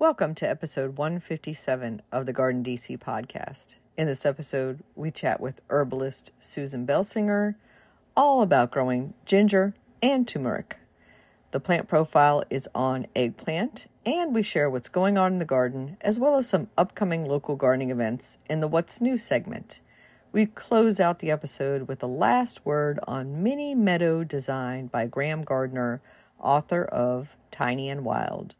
Welcome to episode 157 of the Garden DC podcast. In this episode, we chat with herbalist Susan Belsinger all about growing ginger and turmeric. The plant profile is on eggplant, and we share what's going on in the garden as well as some upcoming local gardening events in the What's New segment. We close out the episode with the last word on Mini Meadow design by Graham Gardner, author of Tiny and Wild.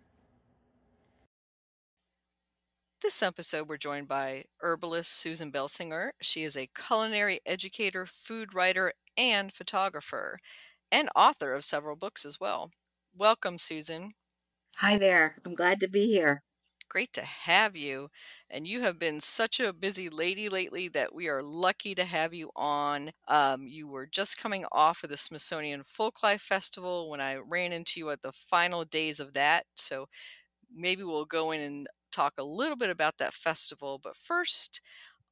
This episode, we're joined by herbalist Susan Belsinger. She is a culinary educator, food writer, and photographer, and author of several books as well. Welcome, Susan. Hi there. I'm glad to be here. Great to have you. And you have been such a busy lady lately that we are lucky to have you on. Um, you were just coming off of the Smithsonian Folklife Festival when I ran into you at the final days of that. So maybe we'll go in and talk a little bit about that festival. But first,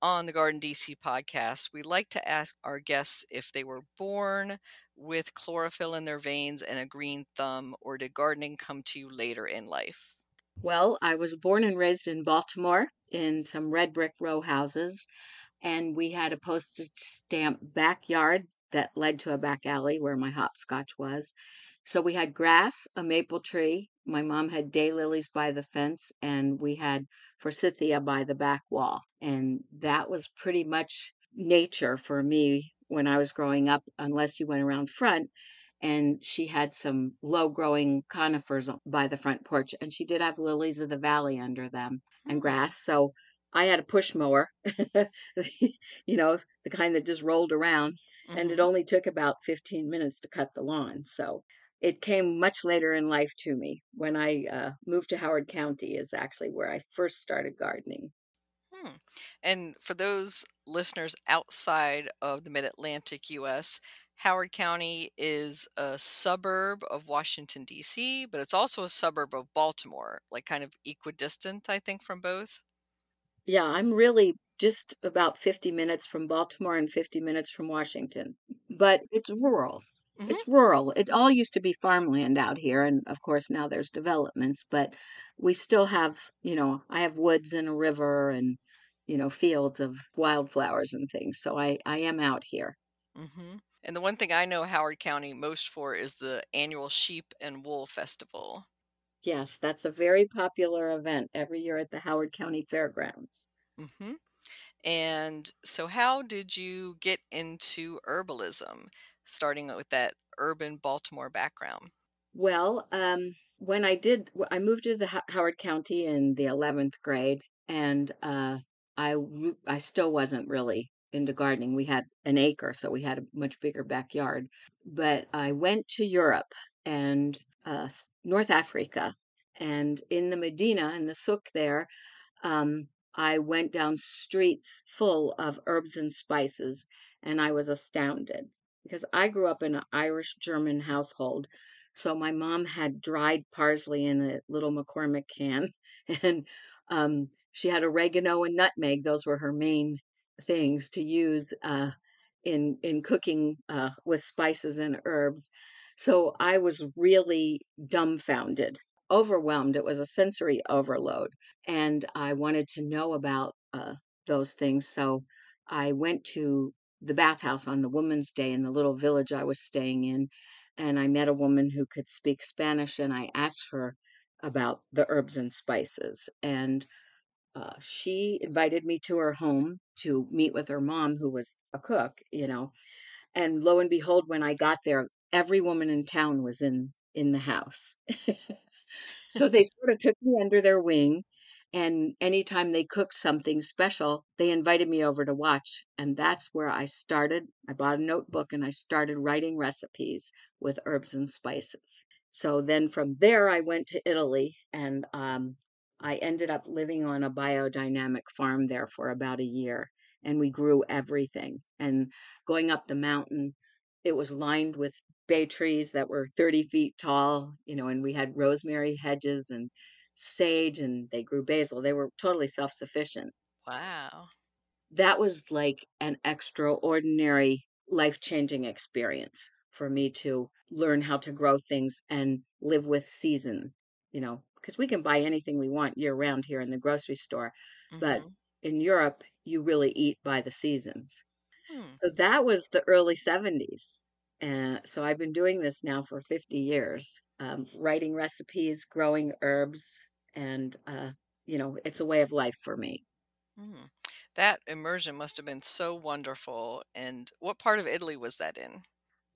on the Garden DC podcast, we like to ask our guests if they were born with chlorophyll in their veins and a green thumb, or did gardening come to you later in life? Well, I was born and raised in Baltimore in some red brick row houses, and we had a postage stamp backyard that led to a back alley where my hopscotch was. So we had grass, a maple tree. My mom had daylilies by the fence, and we had forsythia by the back wall. And that was pretty much nature for me when I was growing up, unless you went around front. And she had some low growing conifers by the front porch, and she did have lilies of the valley under them and Hmm. grass. So I had a push mower, you know, the kind that just rolled around and it Mhm. only took about 15 minutes to cut the lawn. So it came much later in life to me. When I uh, moved to Howard County, is actually where I first started gardening. Hmm. And for those listeners outside of the mid Atlantic US, Howard County is a suburb of Washington, D.C., but it's also a suburb of Baltimore, like kind of equidistant, I think, from both. Yeah, I'm really just about 50 minutes from Baltimore and 50 minutes from Washington, but it's rural. Mhm. It's rural. It all used to be farmland out here, and of course now there's developments, but we still have, you know, I have woods and a river and, you know, fields of wildflowers and things. So I I am out here. Mm-hmm. And the one thing I know Howard County most for is the annual Sheep and Wool Festival. Yes, that's a very popular event every year at the Howard County Fairgrounds. Mm-hmm. And so, how did you get into herbalism, starting with that urban Baltimore background? Well, um, when I did, I moved to the Howard County in the 11th grade, and uh, I still wasn't really into gardening. We had an acre, so we had a much bigger backyard. But I went to Europe and uh, North Africa, and in the Medina, in the souk there, um, I went down streets full of herbs and spices, and I was astounded because I grew up in an Irish German household. So my mom had dried parsley in a little McCormick can, and um, she had oregano and nutmeg. Those were her main things to use uh, in in cooking uh, with spices and herbs. So I was really dumbfounded, overwhelmed. It was a sensory overload and I wanted to know about uh, those things. So I went to the bathhouse on the Woman's Day in the little village I was staying in, and I met a woman who could speak Spanish, and I asked her about the herbs and spices. And uh, she invited me to her home to meet with her mom, who was a cook, you know. And lo and behold, when I got there, every woman in town was in in the house. So they sort of took me under their wing, and anytime they cooked something special, they invited me over to watch. And that's where I started. I bought a notebook and I started writing recipes with herbs and spices. So then from there, I went to Italy and um, I ended up living on a biodynamic farm there for about a year, and we grew everything. And going up the mountain, it was lined with bay trees that were 30 feet tall, you know, and we had rosemary hedges and sage, and they grew basil. They were totally self-sufficient. Wow. That was like an extraordinary life-changing experience for me to learn how to grow things and live with season, you know, because we can buy anything we want year round here in the grocery store, but Mhm. in Europe, you really eat by the seasons. Hmm. So that was the early 70s. Uh, so I've been doing this now for 50 years, um, writing recipes, growing herbs, and uh, you know, it's a way of life for me. Mm. That immersion must have been so wonderful. And what part of Italy was that in?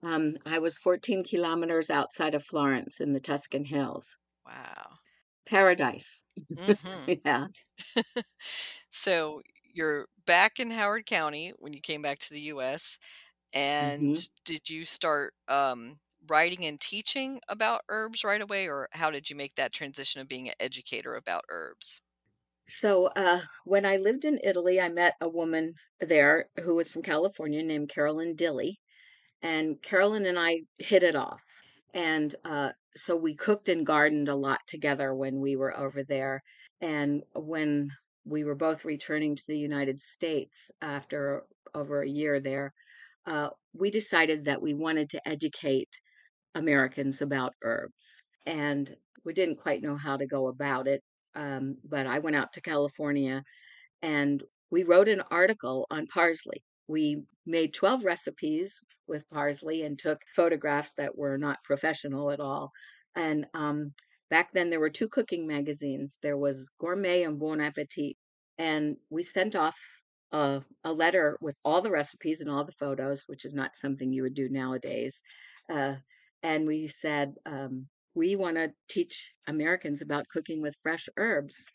Um, I was 14 kilometers outside of Florence in the Tuscan Hills. Wow. Paradise. Mhm. Yeah. So you're back in Howard County when you came back to the US, and hmm did you start, um, writing and teaching about herbs right away, or how did you make that transition of being an educator about herbs? So, uh, when I lived in Italy, I met a woman there who was from California named Carolyn Dille, and Carolyn and I hit it off. And uh, so we cooked and gardened a lot together when we were over there. And when we were both returning to the United States after over a year there, uh, we decided that we wanted to educate Americans about herbs. And we didn't quite know how to go about it. Um, but I went out to California and we wrote an article on parsley. We made 12 recipes with parsley and took photographs that were not professional at all. And um, back then, there were two cooking magazines there was Gourmet and Bon Appetit. And we sent off a, a letter with all the recipes and all the photos, which is not something you would do nowadays. Uh, and we said, um, we want to teach Americans about cooking with fresh herbs.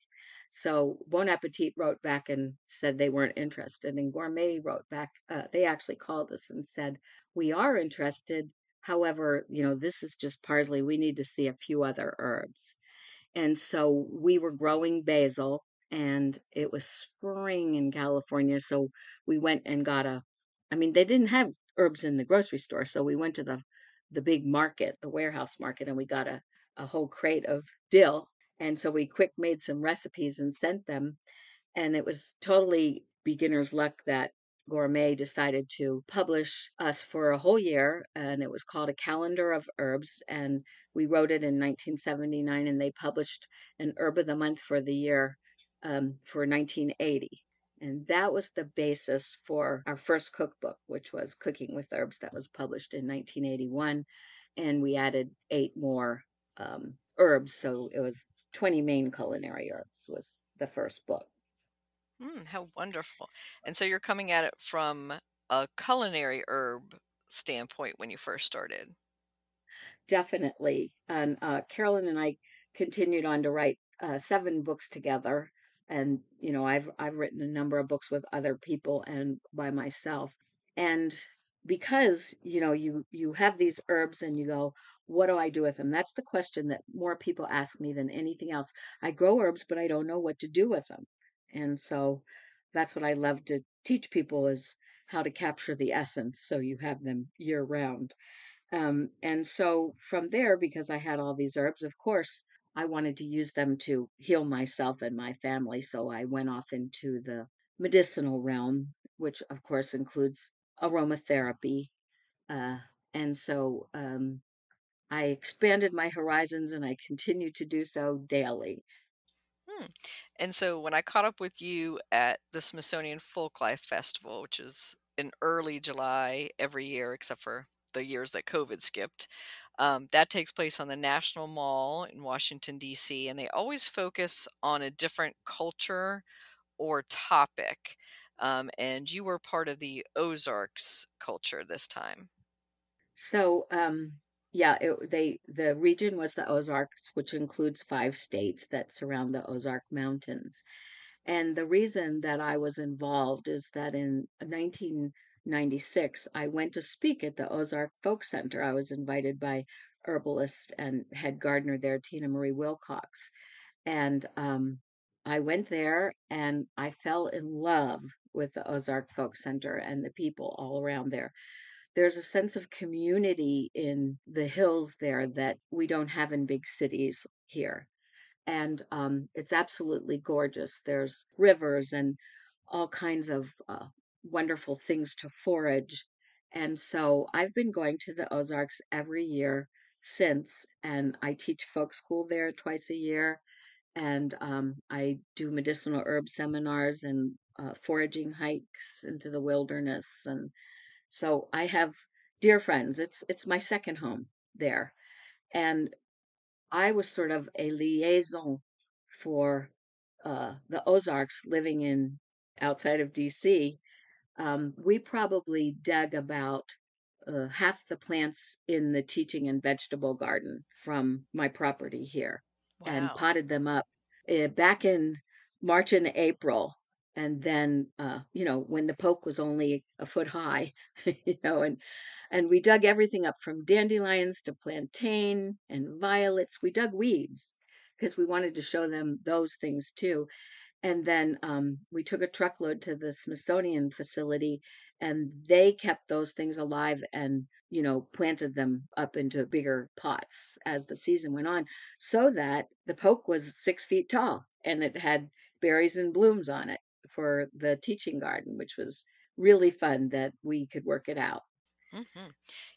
So Bon Appetit wrote back and said they weren't interested, and Gourmet wrote back. Uh, they actually called us and said we are interested. However, you know this is just parsley. We need to see a few other herbs. And so we were growing basil, and it was spring in California. So we went and got a, I mean, they didn't have herbs in the grocery store. So we went to the the big market, the warehouse market, and we got a, a whole crate of dill. And so we quick made some recipes and sent them and it was totally beginner's luck that Gourmet decided to publish us for a whole year, and it was called A Calendar of Herbs. And we wrote it in 1979, and they published an Herb of the Month for the year um, for 1980. And that was the basis for our first cookbook, which was Cooking with Herbs, that was published in 1981. And we added eight more um, herbs. So it was 20 main culinary herbs, was the first book. Mm, how wonderful. And so you're coming at it from a culinary herb standpoint when you first started. Definitely. And uh, Carolyn and I continued on to write uh, seven books together. And you know, I've I've written a number of books with other people and by myself. And because you know you you have these herbs and you go, what do I do with them? That's the question that more people ask me than anything else. I grow herbs, but I don't know what to do with them. And so that's what I love to teach people is how to capture the essence so you have them year round. Um, and so from there, because I had all these herbs, of course, I wanted to use them to heal myself and my family. So I went off into the medicinal realm, which of course includes aromatherapy. Uh, and so um, I expanded my horizons and I continue to do so daily. Hmm. And so when I caught up with you at the Smithsonian Folklife Festival, which is in early July every year, except for the years that COVID skipped, um, that takes place on the National Mall in Washington, D.C., and they always focus on a different culture or topic. Um, and you were part of the Ozarks culture this time. So, um, yeah, it, they the region was the Ozarks, which includes five states that surround the Ozark Mountains. And the reason that I was involved is that in 1996, I went to speak at the Ozark Folk Center. I was invited by herbalist and head gardener there, Tina Marie Wilcox. And, um, I went there and I fell in love with the Ozark Folk Center and the people all around there. There's a sense of community in the hills there that we don't have in big cities here. And, um, it's absolutely gorgeous. There's rivers and all kinds of, uh, wonderful things to forage. And so I've been going to the Ozarks every year since, and I teach folk school there twice a year and um, I do medicinal herb seminars and uh, foraging hikes into the wilderness, and so I have dear friends. It's it's my second home there, and I was sort of a liaison for uh, the Ozarks, living in outside of DC. Um, we probably dug about uh, half the plants in the teaching and vegetable garden from my property here and potted them up uh, back in March and April. And then, uh, you know, when the poke was only a foot high, you know, and and we dug everything up from dandelions to plantain and violets. We dug weeds because we wanted to show them those things too. And then um, we took a truckload to the Smithsonian facility, and they kept those things alive and, you know, planted them up into bigger pots as the season went on, so that the poke was six feet tall and it had berries and blooms on it for the teaching garden, which was really fun that we could work it out. Mhm.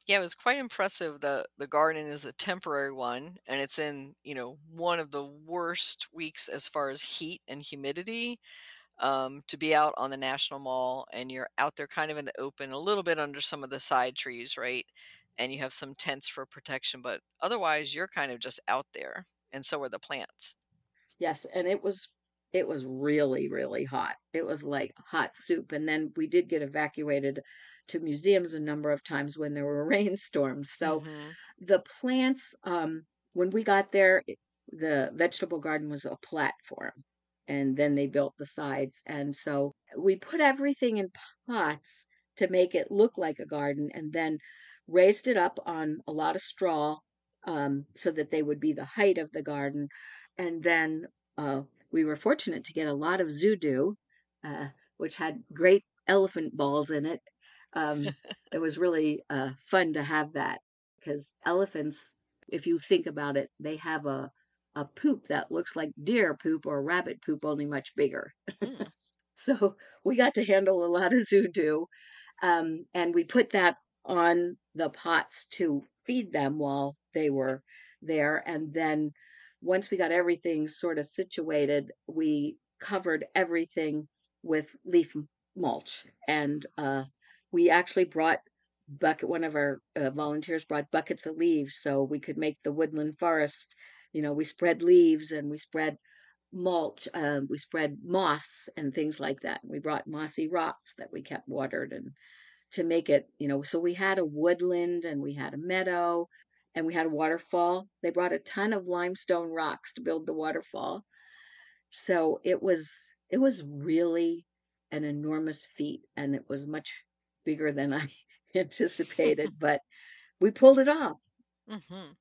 Yeah, it was quite impressive. The the garden is a temporary one and it's in, you know, one of the worst weeks as far as heat and humidity. Um, to be out on the National Mall and you're out there kind of in the open, a little bit under some of the side trees, right? And you have some tents for protection, but otherwise you're kind of just out there. And so are the plants. Yes, and it was it was really, really hot. It was like hot soup, and then we did get evacuated to museums a number of times when there were rainstorms. So Mhm. the plants, um, when we got there, the vegetable garden was a platform, and then they built the sides. And so we put everything in pots to make it look like a garden, and then raised it up on a lot of straw um, so that they would be the height of the garden. And then uh, we were fortunate to get a lot of Zoo Doo, uh, which had great elephant balls in it. Um, it was really uh, fun to have that because elephants, if you think about it, they have a a poop that looks like deer poop or rabbit poop, only much bigger. Mm. So we got to handle a lot of Zoo Doo, um, and we put that on the pots to feed them while they were there. And then once we got everything sort of situated, we covered everything with leaf mulch. And uh, we actually brought bucket one of our uh, volunteers brought buckets of leaves so we could make the woodland forest you know we spread leaves and we spread mulch um, we spread moss and things like that. We brought mossy rocks that we kept watered and to make it you know so we had a woodland and we had a meadow and we had a waterfall. They brought a ton of limestone rocks to build the waterfall. So it was it was really an enormous feat and it was much bigger than i anticipated but we pulled it off Mhm.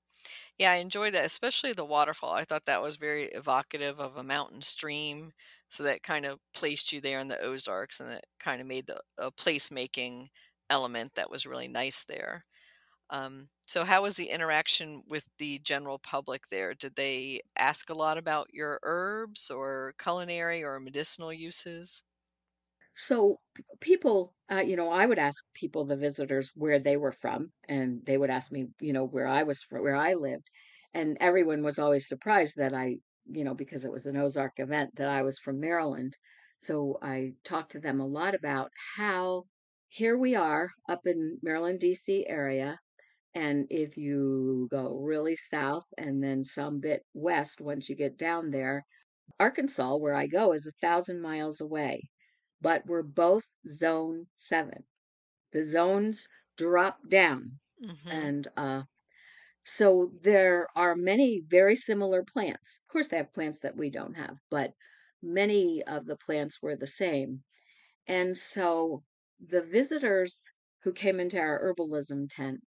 Yeah, I enjoyed that, especially the waterfall. I thought that was very evocative of a mountain stream. So that kind of placed you there in the Ozarks and it kind of made the a placemaking element that was really nice there. Um, so how was the interaction with the general public there? Did they ask a lot about your herbs or culinary or medicinal uses? So people, uh, you know, I would ask people, the visitors, where they were from, and they would ask me, you know, where I was from, where I lived, and everyone was always surprised that I, you know, because it was an Ozark event, that I was from Maryland. So I talked to them a lot about how here we are up in Maryland, D.C. area, and if you go really south and then some bit west, once you get down there Arkansas, where I go, is a thousand miles away, but we're both zone seven. The zones drop down. Mhm. And uh, so there are many very similar plants. Of course, they have plants that we don't have, but many of the plants were the same. And so the visitors who came into our herbalism tent,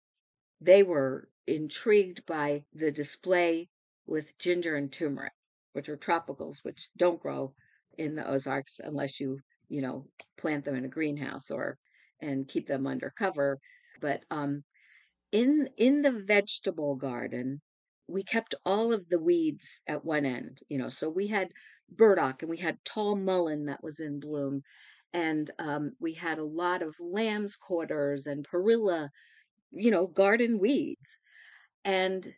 they were intrigued by the display with ginger and turmeric. which are tropicals, which don't grow in the Ozarks unless you, you know, plant them in a greenhouse or and keep them under cover. But um, in in the vegetable garden, we kept all of the weeds at one end, you know. So we had burdock and we had tall mullein that was in bloom, and um, we had a lot of lamb's quarters and perilla, you know, garden weeds. And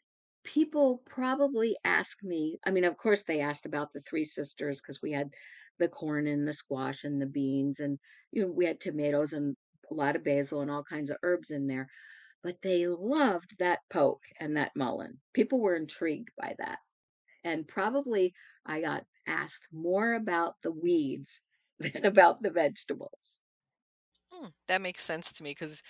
people probably ask me, I mean, of course, they asked about the Three Sisters because we had the corn and the squash and the beans, and, you know, we had tomatoes and a lot of basil and all kinds of herbs in there. But they loved that poke and that mullein. People were intrigued by that. And probably I got asked more about the weeds than about the vegetables. Hmm, that makes sense to me because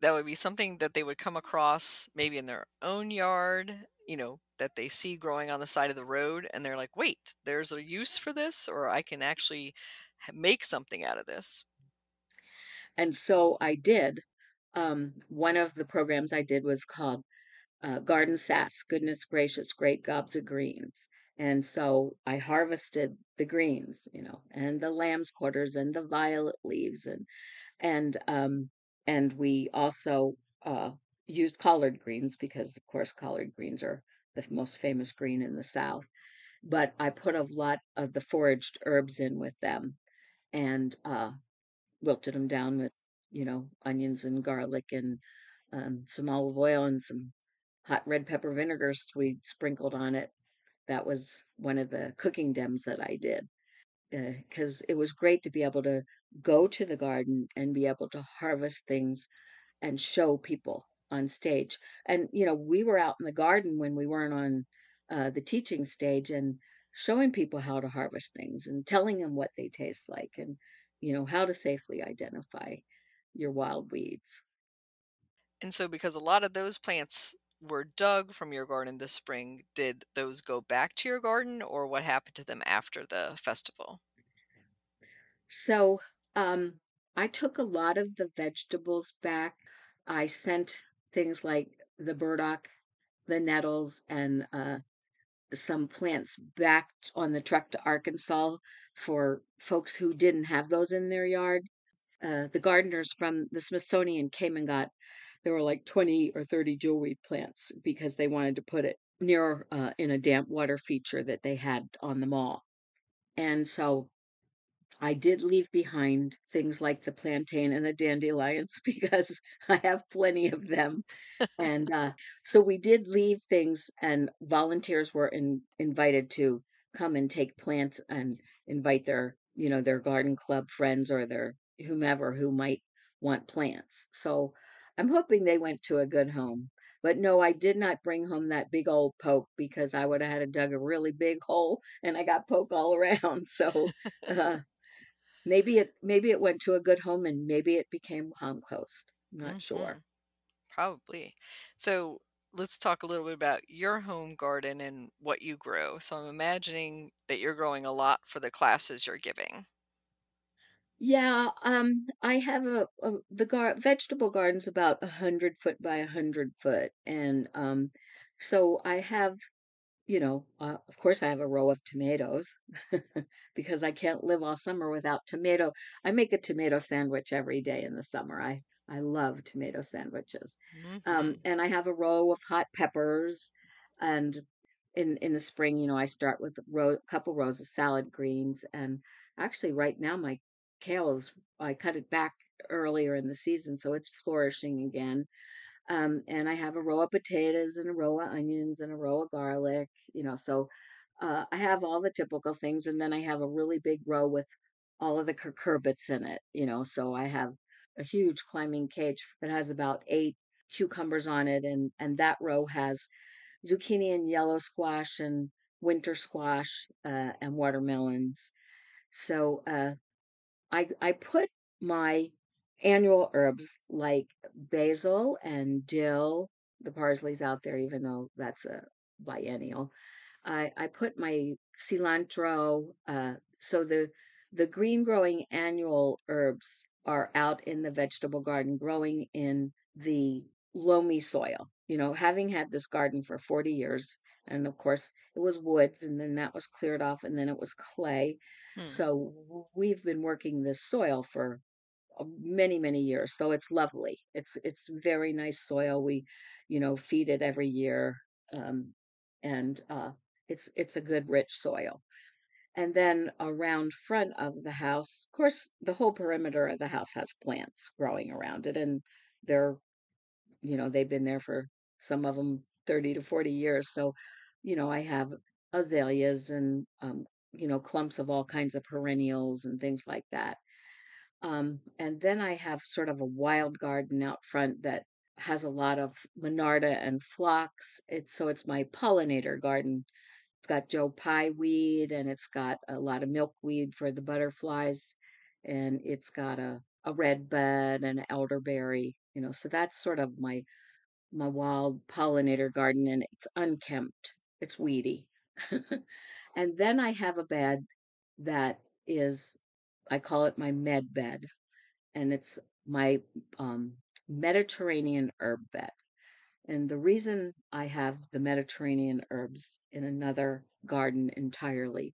that would be something that they would come across maybe in their own yard, you know, that they see growing on the side of the road, and they're like, "Wait, there's a use for this, or I can actually make something out of this." And so I did. Um, one of the programs I did was called uh, Garden Sass, Goodness Gracious, Great Gobs of Greens. And so I harvested the greens, you know, and the lamb's quarters and the violet leaves and and um and we also uh used collard greens because of course collard greens are the most famous green in the South. But I put a lot of the foraged herbs in with them and uh wilted them down with, you know, onions and garlic and um, some olive oil and some hot red pepper vinegars we sprinkled on it. That was one of the cooking dems that I did because it was great to be able to go to the garden and be able to harvest things and show people on stage. And, you know, we were out in the garden when we weren't on uh, the teaching stage and showing people how to harvest things and telling them what they taste like and, you know, how to safely identify your wild weeds. And so, because a lot of those plants were dug from your garden this spring, did those go back to your garden, or what happened to them after the festival? So, um, I took a lot of the vegetables back. I sent things like the burdock, the nettles, and uh, some plants back on the truck to Arkansas for folks who didn't have those in their yard. Uh, the gardeners from the Smithsonian came and got, there were like 20 or 30 jewelweed plants because they wanted to put it near uh, in a damp water feature that they had on the mall. And so I did leave behind things like the plantain and the dandelions because I have plenty of them and, uh, so we did leave things and volunteers were in invited to come and take plants and invite their, you know, their garden club friends or their whomever who might want plants. So I'm hoping they went to a good home. But no, I did not bring home that big old poke because I would have had to dug a really big hole and I got poke all around. So, uh, maybe it maybe it went to a good home and maybe it became compost. I'm not hmm sure. Probably. So let's talk a little bit about your home garden and what you grow. So I'm imagining that you're growing a lot for the classes you're giving. Yeah, um, I have a, a the gar vegetable garden's about a hundred foot by a hundred foot, and um, so I have, you know, uh, of course, I have a row of tomatoes because I can't live all summer without tomato. I make a tomato sandwich every day in the summer. I I love tomato sandwiches, um, hmm and I have a row of hot peppers, and in in the spring, you know, I start with a row, a couple rows of salad greens, and actually, right now, my kale is I cut it back earlier in the season, so it's flourishing again. Um, and I have a row of potatoes and a row of onions and a row of garlic, you know, so uh, I have all the typical things, and then I have a really big row with all of the cucurbits in it, you know, so I have a huge climbing cage that has about eight cucumbers on it, and and that row has zucchini and yellow squash and winter squash uh, and watermelons. So uh, I I put my annual herbs like basil and dill. The parsley's out there, even though that's a biennial. I I put my cilantro. Uh, so the the green growing annual herbs are out in the vegetable garden, growing in the loamy soil. you know, having had this garden for 40 years, and of course it was woods, and then that was cleared off, and then it was clay. Hmm. So we've been working this soil for many, many years. So it's lovely. It's it's very nice soil. We, you know, feed it every year, um, and uh, it's it's a good rich soil. And then around front of the house, of course, the whole perimeter of the house has plants growing around it, and they're you know, they've been there for some of them 30 to 40 years. So, you know, I have azaleas and, um, you know, clumps of all kinds of perennials and things like that. Um, and then I have sort of a wild garden out front that has a lot of monarda and phlox. It's so it's my pollinator garden. It's got Joe Pye weed and it's got a lot of milkweed for the butterflies, and it's got a a red bud and an elderberry, you know. So that's sort of my my wild pollinator garden and it's unkempt. It's weedy. and then I have a bed that is, I call it my med bed, and it's my um, Mediterranean herb bed. And the reason I have the Mediterranean herbs in another garden entirely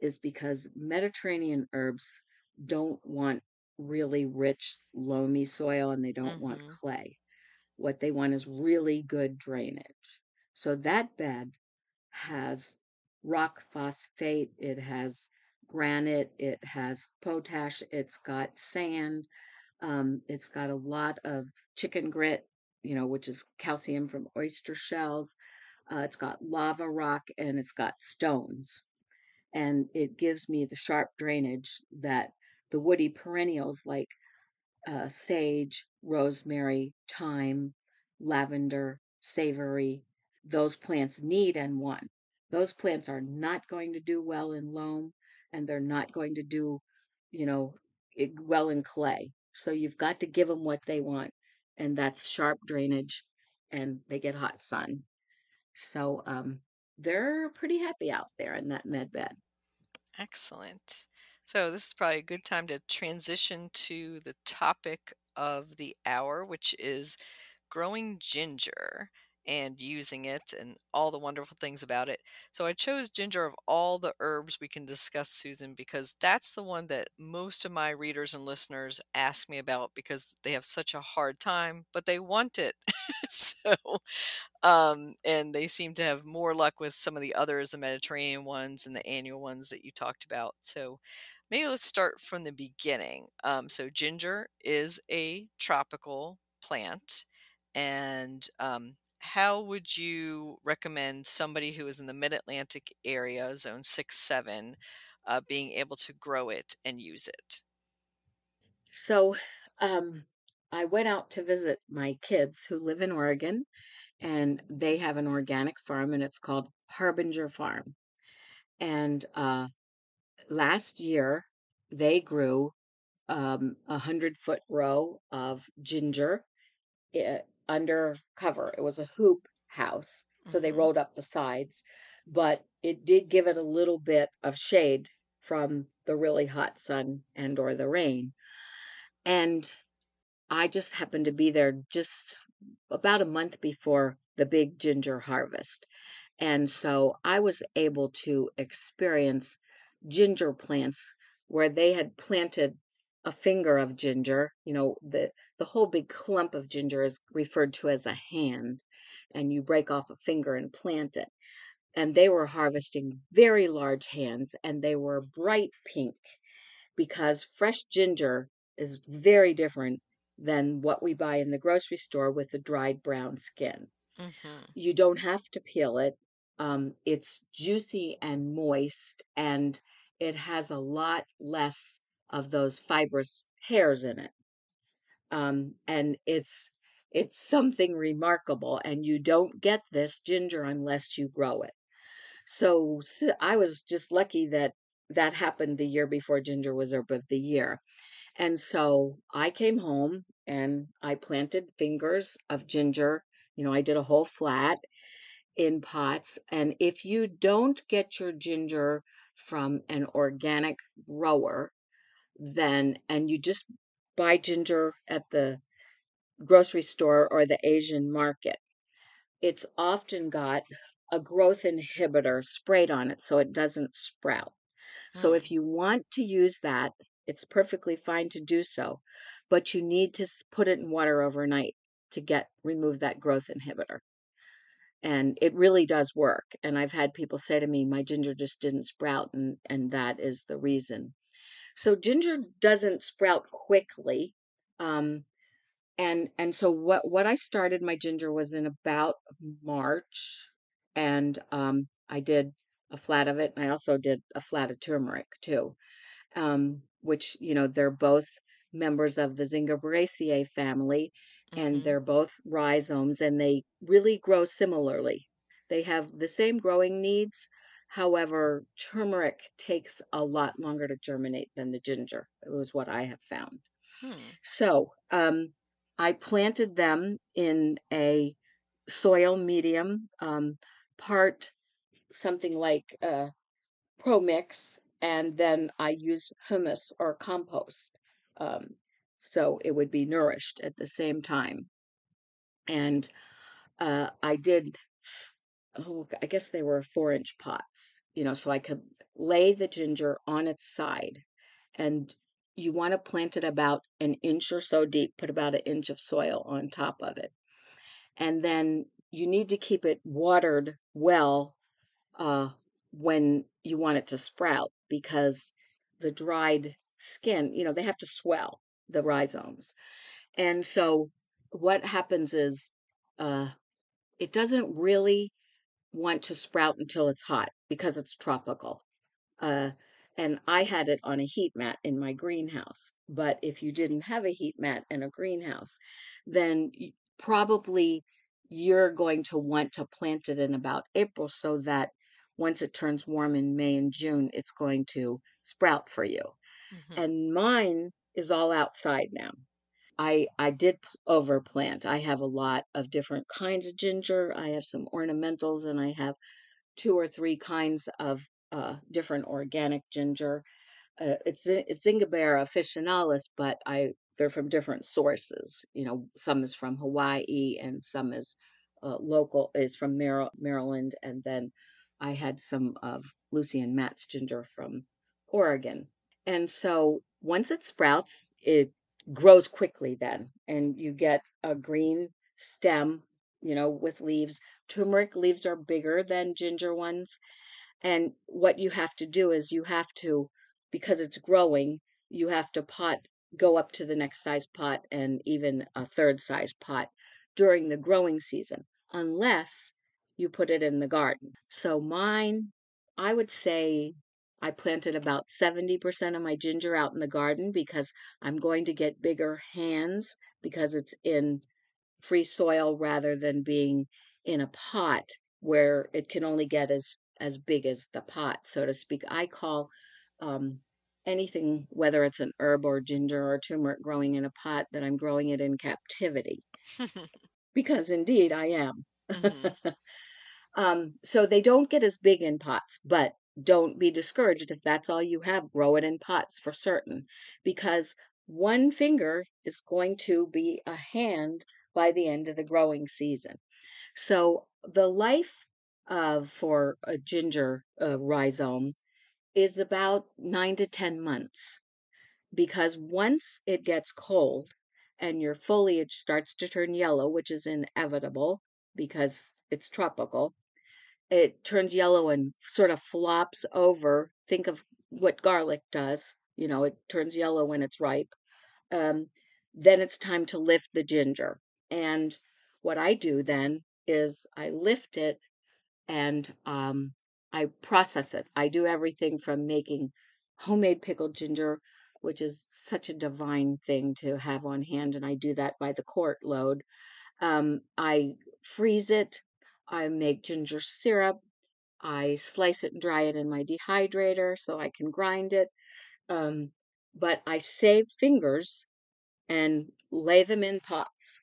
is because Mediterranean herbs don't want really rich, loamy soil and they don't want Mm-hmm. clay. What they want is really good drainage. So that bed has rock phosphate, it has granite, it has potash, it's got sand, um, it's got a lot of chicken grit, you know, which is calcium from oyster shells. Uh, it's got lava rock and it's got stones. And it gives me the sharp drainage that the woody perennials like uh, sage, rosemary, thyme, lavender, savory, those plants need and want. Those plants are not going to do well in loam and they're not going to do, you know, it, well in clay. So you've got to give them what they want, and that's sharp drainage and they get hot sun. So um, they're pretty happy out there in that med bed. Excellent. So, this is probably a good time to transition to the topic of the hour, which is growing ginger and using it and all the wonderful things about it. So, I chose ginger of all the herbs we can discuss, Susan, because that's the one that most of my readers and listeners ask me about because they have such a hard time, but they want it. so, um, and they seem to have more luck with some of the others, the Mediterranean ones and the annual ones that you talked about. So maybe let's start from the beginning. Um, so ginger is a tropical plant, and um, how would you recommend somebody who is in the Mid-Atlantic area, Zone Six, Seven, uh, being able to grow it and use it? So um, I went out to visit my kids who live in Oregon and they have an organic farm and it's called Harbinger Farm. And uh, last year they grew um, a hundred foot row of ginger i- under cover. It was a hoop house, so they hmm rolled up the sides, but it did give it a little bit of shade from the really hot sun and or the rain. And I just happened to be there just about a month before the big ginger harvest. And so I was able to experience ginger plants where they had planted a finger of ginger. You know, the the whole big clump of ginger is referred to as a hand, and you break off a finger and plant it. And they were harvesting very large hands, and they were bright pink because fresh ginger is very different than what we buy in the grocery store with the dried brown skin. hmm You don't have to peel it. Um, it's juicy and moist, and it has a lot less of those fibrous hairs in it. Um, and it's it's something remarkable, and you don't get this ginger unless you grow it. So, I was just lucky that that happened the year before ginger was herb of the year. And so I came home and I planted fingers of ginger. You know, I did a whole flat in pots. And if you don't get your ginger from an organic grower, then, and you just buy ginger at the grocery store or the Asian market, it's often got a growth inhibitor sprayed on it so it doesn't sprout. So if Hmm. you want to use that, it's perfectly fine to do so, but you need to put it in water overnight to get remove that growth inhibitor. And it really does work. And I've had people say to me, my ginger just didn't sprout, and and that is the reason. So ginger doesn't sprout quickly. Um, and and so what what I started my ginger was in about March, and um, I did a flat of it, and I also did a flat of turmeric too um, which, you know, they're both members of the Zingiberaceae family, and Mhm. they're both rhizomes, and they really grow similarly. They have the same growing needs. However, turmeric takes a lot longer to germinate than the ginger, it was what I have found. Hmm. So, um, I planted them in a soil medium, um, part something like uh, Pro mix, and then I use humus or compost. Um, so it would be nourished at the same time. And uh, I did, oh, I guess they were four inch pots, you know, so I could lay the ginger on its side. And you want to plant it about an inch or so deep, put about an inch of soil on top of it. And then you need to keep it watered well uh, when you want it to sprout because the dried skin, you know, they have to swell the rhizomes. And so what happens is uh, it doesn't really want to sprout until it's hot because it's tropical. Uh, and I had it on a heat mat in my greenhouse. But if you didn't have a heat mat in a greenhouse, then probably you're going to want to plant it in about April so that once it turns warm in May and June, it's going to sprout for you. Mhm. And mine is all outside now. I I did overplant. I have a lot of different kinds of ginger. I have some ornamentals and I have two or three kinds of uh, different organic ginger. Uh, it's it's Zingibera officinalis, but I they're from different sources. You know, some is from Hawaii and some is uh, local is from Mar- Maryland, and then I had some of Lucy and Matt's ginger from Oregon. And so once it sprouts, it grows quickly then, and you get a green stem, you know, with leaves. Turmeric leaves are bigger than ginger ones. And what you have to do is you have to, because it's growing, you have to pot, go up to the next size pot and even a third size pot during the growing season, unless you put it in the garden. So mine, I would say I planted about 70% of my ginger out in the garden because I'm going to get bigger hands because it's in free soil rather than being in a pot where it can only get as as big as the pot, so to speak. I call um, anything, whether it's an herb or ginger or turmeric growing in a pot, that I'm growing it in captivity because indeed I am. mhm. Um, so they don't get as big in pots, but don't be discouraged if that's all you have. Grow it in pots for certain, because one finger is going to be a hand by the end of the growing season. So the life uh, for a ginger uh, rhizome is about nine to 10 months, because once it gets cold and your foliage starts to turn yellow, which is inevitable because it's tropical, it turns yellow and sort of flops over. Think of what garlic does. You know, it turns yellow when it's ripe. Um, then it's time to lift the ginger. And what I do then is I lift it and um, I process it. I do everything from making homemade pickled ginger, which is such a divine thing to have on hand, and I do that by the quart load. Um, I freeze it. I make ginger syrup. I slice it and dry it in my dehydrator so I can grind it. Um, but I save fingers and lay them in pots.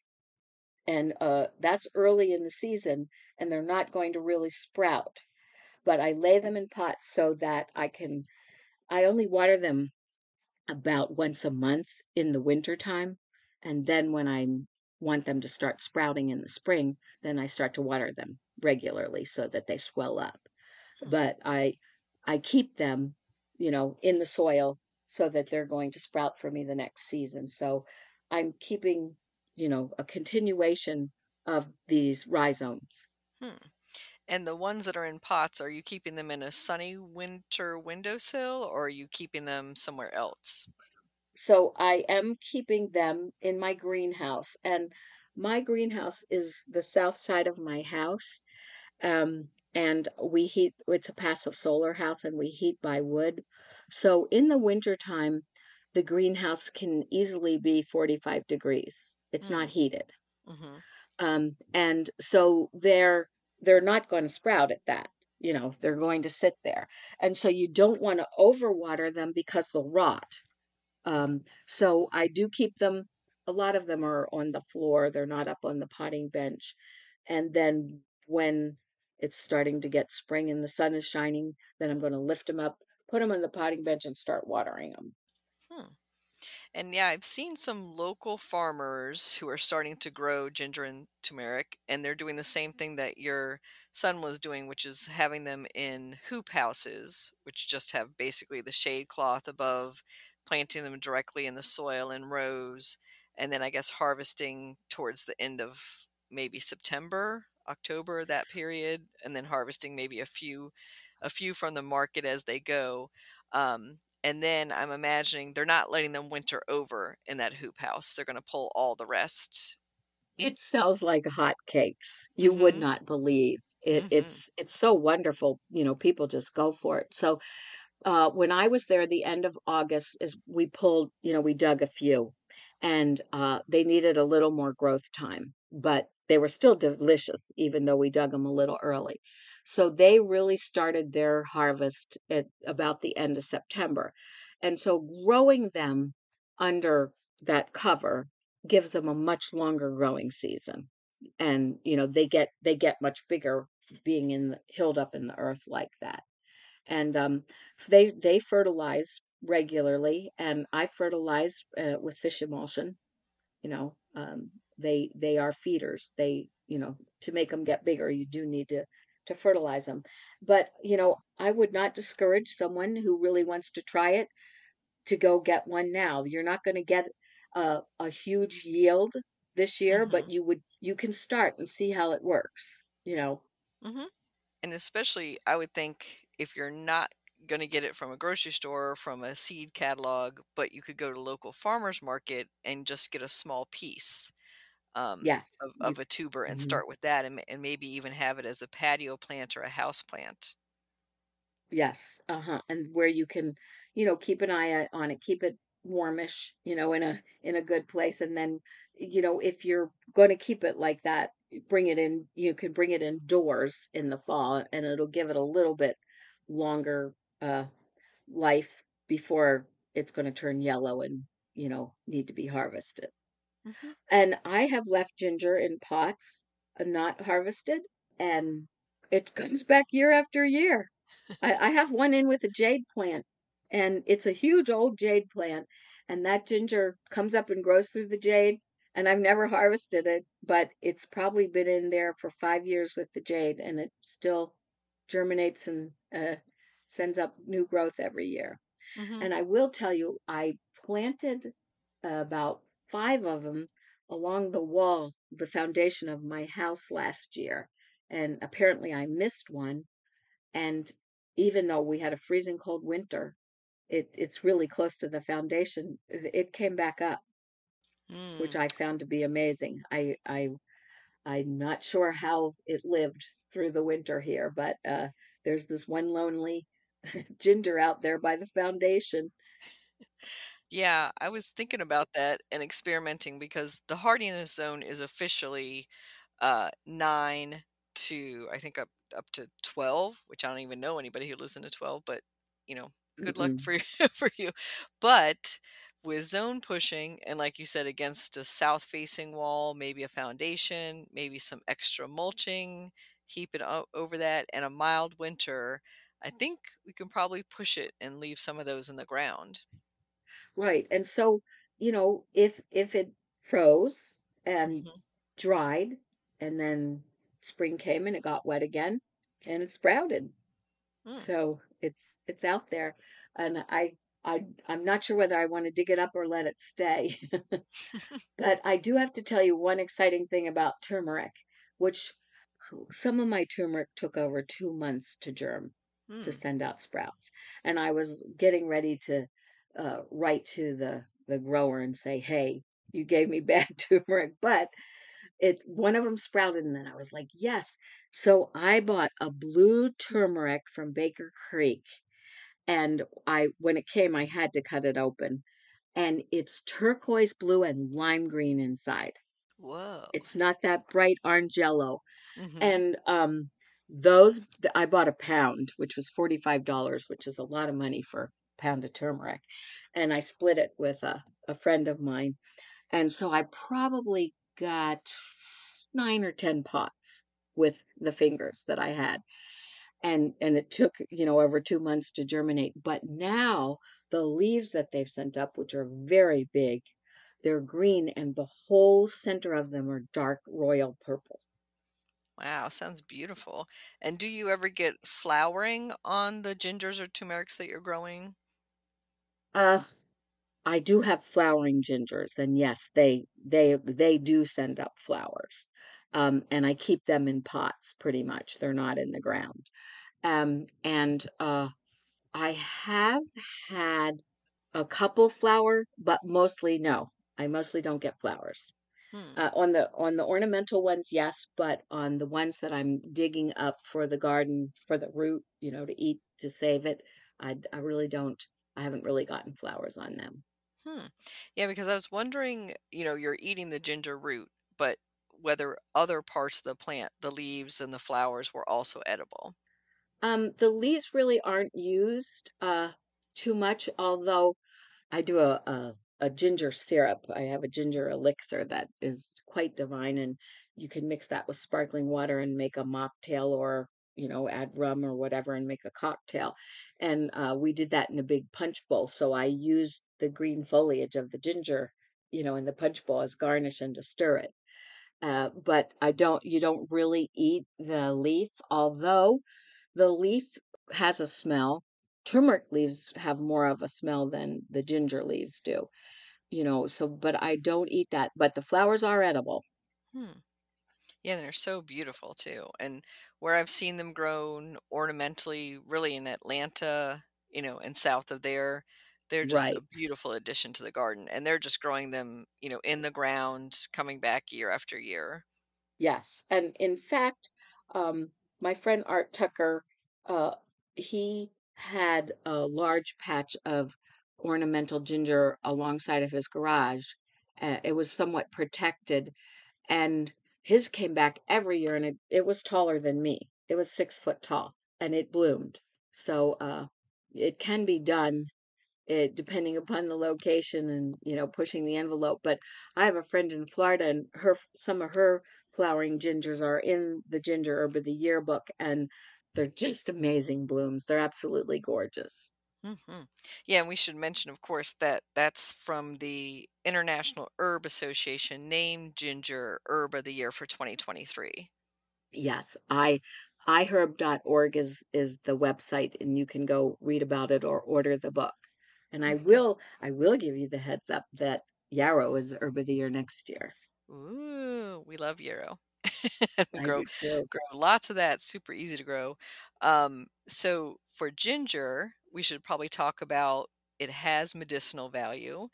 And uh, that's early in the season, and they're not going to really sprout. But I lay them in pots so that I can, I only water them about once a month in the winter time. And then when I'm want them to start sprouting in the spring, then I start to water them regularly so that they swell up. But I I keep them, you know, in the soil so that they're going to sprout for me the next season. So I'm keeping, you know, a continuation of these rhizomes. Hmm. And the ones that are in pots, are you keeping them in a sunny winter windowsill or are you keeping them somewhere else? So I am keeping them in my greenhouse, and my greenhouse is the south side of my house. Um, and we heat, it's a passive solar house, and we heat by wood. So in the wintertime, the greenhouse can easily be 45 degrees. It's not Mm. heated. hmm Um, and so they're they're not going to sprout at that. You know, they're going to sit there. And so you don't want to overwater them because they'll rot. Um, so I do keep them a lot of them are on the floor, they're not up on the potting bench. And then when it's starting to get spring and the sun is shining, then I'm gonna lift them up, put them on the potting bench and start watering them. Hmm. And yeah, I've seen some local farmers who are starting to grow ginger and turmeric, and they're doing the same thing that your son was doing, which is having them in hoop houses, which just have basically the shade cloth above, planting them directly in the soil in rows, and then I guess harvesting towards the end of maybe September, October, that period, and then harvesting maybe a few a few from the market as they go. Um, and then I'm imagining they're not letting them winter over in that hoop house. They're gonna pull all the rest. It sells like hotcakes. You would Mhm. not believe. It Mhm. it's it's so wonderful, you know, people just go for it. So Uh, when I was there, the end of August is we pulled, you know, we dug a few, and uh, they needed a little more growth time, but they were still delicious, even though we dug them a little early. So they really started their harvest at about the end of September. And so growing them under that cover gives them a much longer growing season. And, you know, they get they get much bigger being in the, hilled up in the earth like that and um, they they fertilize regularly, and I fertilize uh, with fish emulsion. You know, um, they they are feeders. They you know to make them get bigger, you do need to to fertilize them. But you know, I would not discourage someone who really wants to try it to go get one now. You're not going to get a, a huge yield this year, but Mhm. you would you can start and see how it works. You know, Mhm. And especially, I would think if you're not gonna get it from a grocery store or from a seed catalog, but you could go to local farmer's market and just get a small piece, um, yes, of of a tuber and mhm. start with that and and maybe even have it as a patio plant or a house plant. Yes, uh-huh, and where you can, you know, keep an eye on it, keep it warmish, you know, in a in a good place, and then, you know, if you're gonna keep it like that, bring it in you could bring it indoors in the fall, and it'll give it a little bit longer, uh, life before it's gonna turn yellow and, you know, need to be harvested. Mhm. And I have left ginger in pots, uh, not harvested, and it comes back year after year. I I have one in with a jade plant, and it's a huge old jade plant, and that ginger comes up and grows through the jade, and I've never harvested it, but it's probably been in there for 5 years with the jade, and it still germinates and, uh, sends up new growth every year. Mhm. And I will tell you, I planted about 5 of them along the wall, the foundation of my house last year, and apparently I missed one, and even though we had a freezing cold winter, it it's really close to the foundation. It came back up, which Mm. I found to be amazing. I I I'm not sure how it lived through the winter here, but uh, there's this one lonely ginger out there by the foundation. Yeah, I was thinking about that and experimenting because the hardiness zone is officially uh 9 to I think up up to 12, which I don't even know anybody who lives in a 12, but you know, good luck Mm-mm. for for you. But with zone pushing and like you said against a south facing wall, maybe a foundation, maybe some extra mulching, heap it o- over that and a mild winter, I think we can probably push it and leave some of those in the ground. Right. And so, you know, if if it froze and Mhm. dried, and then spring came and it got wet again and it sprouted. Mm. So it's it's out there, and I I I'm not sure whether I want to dig it up or let it stay. But I do have to tell you one exciting thing about turmeric, which some of my turmeric took over 2 months to germ, to Mm. send out sprouts. And I was getting ready to uh, write to the the grower and say, "Hey, you gave me bad turmeric," but it one of them sprouted, and then I was like, "Yes." So I bought a blue turmeric from Baker Creek, and I when it came, I had to cut it open, and it's turquoise blue and lime green inside. Whoa. It's not that bright orange yellow. Mhm. And, um, those th I bought a pound, which was $45, which is a lot of money for a pound of turmeric, and I split it with a a friend of mine, and so I probably got 9 or 10 pots with the fingers that I had, and and it took, you know, over 2 months to germinate, but now the leaves that they've sent up, which are very big, they're green, and the whole center of them are dark royal purple. Wow, sounds beautiful. And do you ever get flowering on the gingers or turmerics that you're growing? Uh I do have flowering gingers, and yes, they they they do send up flowers. Um, and I keep them in pots pretty much. They're not in the ground. Um, and uh, I have had a couple flower, but mostly no. I mostly don't get flowers. Hmm. Uh, on the on the ornamental ones, yes, but on the ones that I'm digging up for the garden for the root, you know, to eat to save it, I I really don't. I haven't really gotten flowers on them. Hmm. Yeah, because I was wondering, you know, you're eating the ginger root, but whether other parts of the plant, the leaves and the flowers were also edible. Um, the leaves really aren't used uh, too much, although I do a, a a ginger syrup. I have a ginger elixir that is quite divine, and you can mix that with sparkling water and make a mocktail, or you know, add rum or whatever and make a cocktail. And uh, we did that in a big punch bowl. So I used the green foliage of the ginger, you know, in the punch bowl as garnish and to stir it. Uh, but I don't. You don't really eat the leaf, although the leaf has a smell. Turmeric leaves have more of a smell than the ginger leaves do, you know, so but I don't eat that, but the flowers are edible. Hmm. Yeah, they're so beautiful too. And where I've seen them grown ornamentally, really in Atlanta, you know, and south of there, they're just a beautiful addition to the garden. And they're just growing them, you know, in the ground, coming back year after year. Yes, and in fact, um, my friend Art Tucker, uh, he had a large patch of ornamental ginger alongside of his garage. Uh, it was somewhat protected, and his came back every year, and it, it was taller than me. It was six foot tall, and it bloomed. So uh, it can be done it depending upon the location and, you know, pushing the envelope, but I have a friend in Florida and her some of her flowering gingers are in the Ginger Herb of the Year book, and they're just amazing blooms. They're absolutely gorgeous. hmm Yeah, and we should mention, of course, that that's from the International Herb Association named Ginger Herb of the Year for 2023. Yes, I iherb.org is is the website, and you can go read about it or order the book. And I hmm will I will give you the heads up that yarrow is Herb of the Year next year. Ooh, we love yarrow. And we I grow do too. grow lots of that, super easy to grow. Um, so for ginger, we should probably talk about it has medicinal value,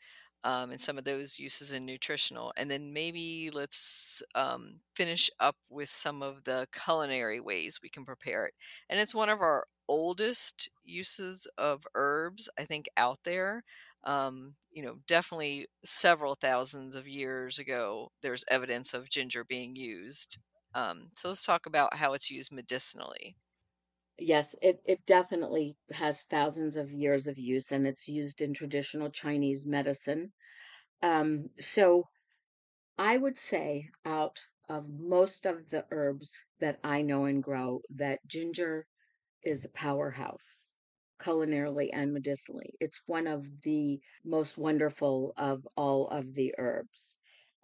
um, and some of those uses in nutritional. And then maybe let's um, finish up with some of the culinary ways we can prepare it. And it's one of our oldest uses of herbs, I think, out there um, you know, definitely several thousands of years ago, there's evidence of ginger being used. Um, so let's talk about how it's used medicinally. Yes, it it definitely has thousands of years of use, and it's used in traditional Chinese medicine. Um, so I would say out of most of the herbs that I know and grow, that ginger is a powerhouse culinarily and medicinally. It's one of the most wonderful of all of the herbs.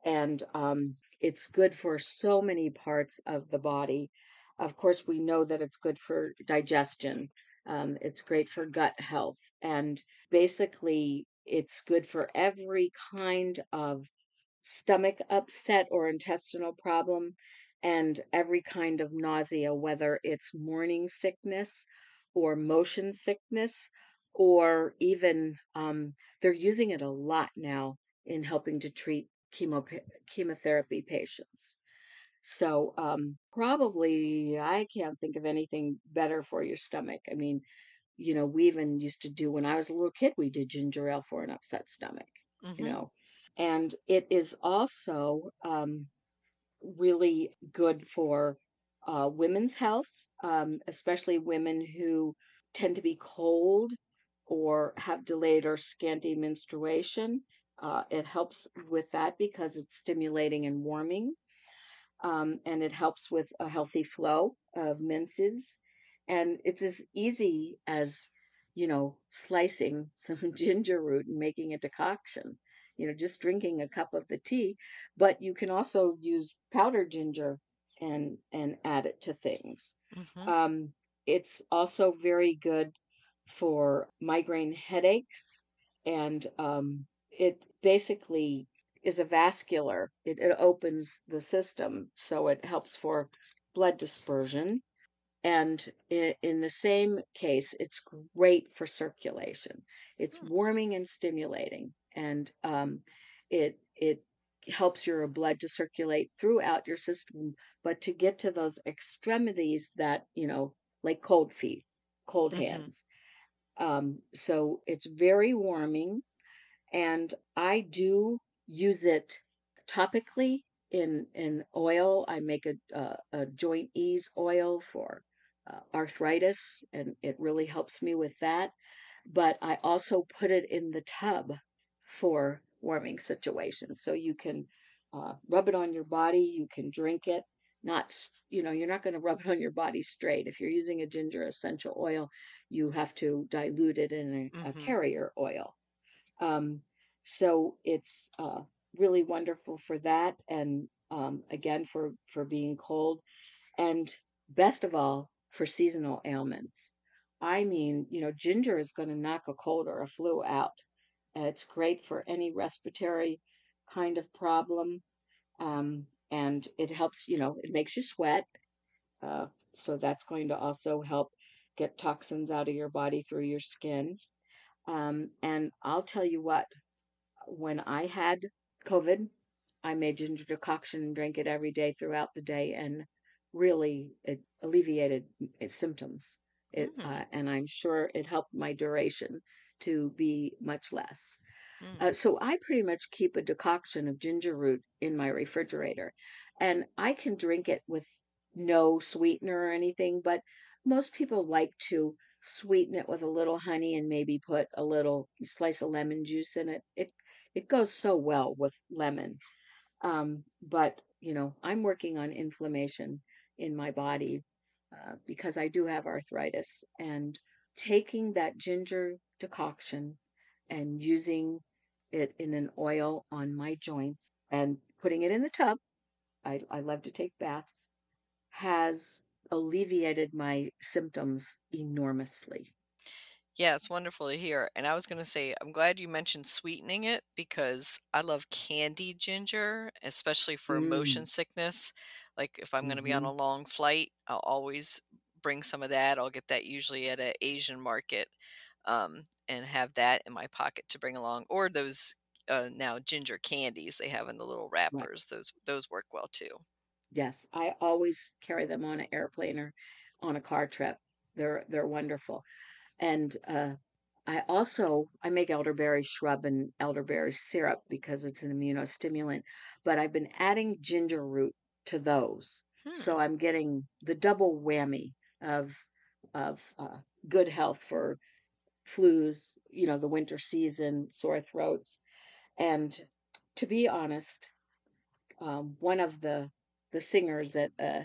and um, it's good for so many parts of the body. Of course, we know that it's good for digestion. Um, it's great for gut health, and basically, it's good for every kind of stomach upset or intestinal problem and every kind of nausea, whether it's morning sickness or motion sickness, or even um, they're using it a lot now in helping to treat chemo, chemotherapy patients. So, um, probably I can't think of anything better for your stomach. I mean, you know, we even used to do when I was a little kid, we did ginger ale for an upset stomach, you Mhm. know. And it is also um, really good for uh, women's health, um, especially women who tend to be cold or have delayed or scanty menstruation. Uh, it helps with that because it's stimulating and warming um, and it helps with a healthy flow of menses. And it's as easy as, you know, slicing some ginger root and making a decoction, you know, just drinking a cup of the tea. But you can also use powdered ginger and and add it to things. Mhm. Um, it's also very good for migraine headaches, and um, it basically is a vascular. It, it opens the system, so it helps for blood dispersion. And in the same case, it's great for circulation. It's warming and stimulating, and um, it it helps your blood to circulate throughout your system. But to get to those extremities that you know, like cold feet, cold Mhm. hands. Um, so it's very warming and I do use it topically in in oil. I make a a, a joint ease oil for uh, arthritis, and it really helps me with that. But I also put it in the tub for warming situation. so you can uh, rub it on your body. You can drink it. Not you know you're not going to rub it on your body straight. If you're using a ginger essential oil, you have to dilute it in a, a Mhm. carrier oil um, so it's uh, really wonderful for that, and um, again for for being cold, and best of all for seasonal ailments. I mean, you know, ginger is going to knock a cold or a flu out. Uh, it's great for any respiratory kind of problem, um, and it helps. You know, it makes you sweat, uh, so that's going to also help get toxins out of your body through your skin. Um, and I'll tell you what, when I had COVID, I made ginger decoction and drank it every day throughout the day, and really it alleviated its symptoms. It Mm. uh, and I'm sure it helped my duration to be much less. Mm. Uh, so I pretty much keep a decoction of ginger root in my refrigerator, and I can drink it with no sweetener or anything, but most people like to sweeten it with a little honey and maybe put a little slice of lemon juice in it. It it goes so well with lemon. Um, but you know, I'm working on inflammation in my body uh, because I do have arthritis, and taking that ginger decoction and using it in an oil on my joints and putting it in the tub. I, I love to take baths, has alleviated my symptoms enormously. Yeah, it's wonderful to hear. And I was going to say, I'm glad you mentioned sweetening it because I love candied ginger, especially for motion Mm, sickness. Like if I'm going to be on hmm a long flight, I'll always bring some of that. I'll get that usually at an Asian market um, and have that in my pocket to bring along. Or those uh, now ginger candies they have in the little Right. wrappers. Those those work well too. Yes, I always carry them on an airplane or on a car trip. They're they're wonderful. And uh, I also I make elderberry shrub and elderberry syrup because it's an immunostimulant, but I've been adding ginger root to those. Hmm. So I'm getting the double whammy of of uh, good health for flus, you know, the winter season, sore throats. And to be honest, um, one of the the singers at uh,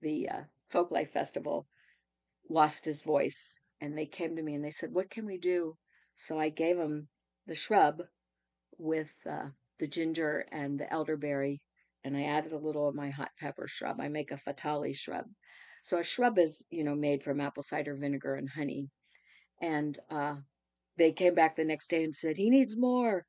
the uh, Folklife Festival lost his voice, and they came to me and they said, "What can we do?" So I gave him the shrub with uh, the ginger and the elderberry, and I added a little of my hot pepper shrub. I make a Fatalii shrub. So a shrub is, you know, made from apple cider vinegar and honey. And uh, they came back the next day and said, he needs more.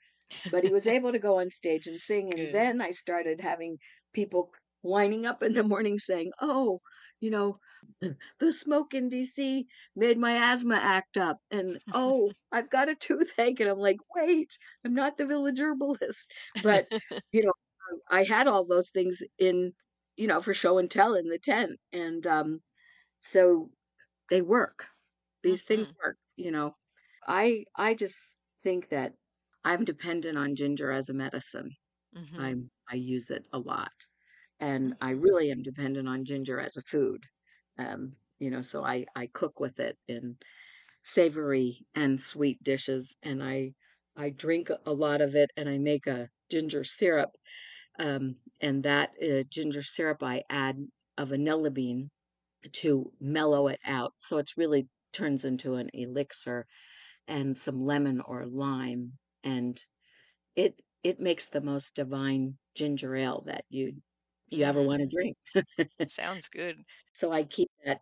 But he was able to go on stage and sing. And Good. then I started having people lining up in the morning saying, oh, you know, the smoke in DC made my asthma act up. And oh, I've got a toothache. And I'm like, wait, I'm not the village herbalist. But, you know, um, I had all those things in, you know, for show and tell in the tent. And um, so they work. These things Mhm. work, you know. I I just think that I'm dependent on ginger as a medicine. Mhm. I'm I use it a lot. And I Mhm. really am dependent on ginger as a food. Um, you know, so I I cook with it in savory and sweet dishes, and I I drink a a lot of it, and I make a ginger syrup. Um, and that uh, ginger syrup I add a vanilla bean to mellow it out, so it's really turns into an elixir and some lemon or lime, and it it makes the most divine ginger ale that you you ever Mm. wanna drink. Sounds good. So I keep that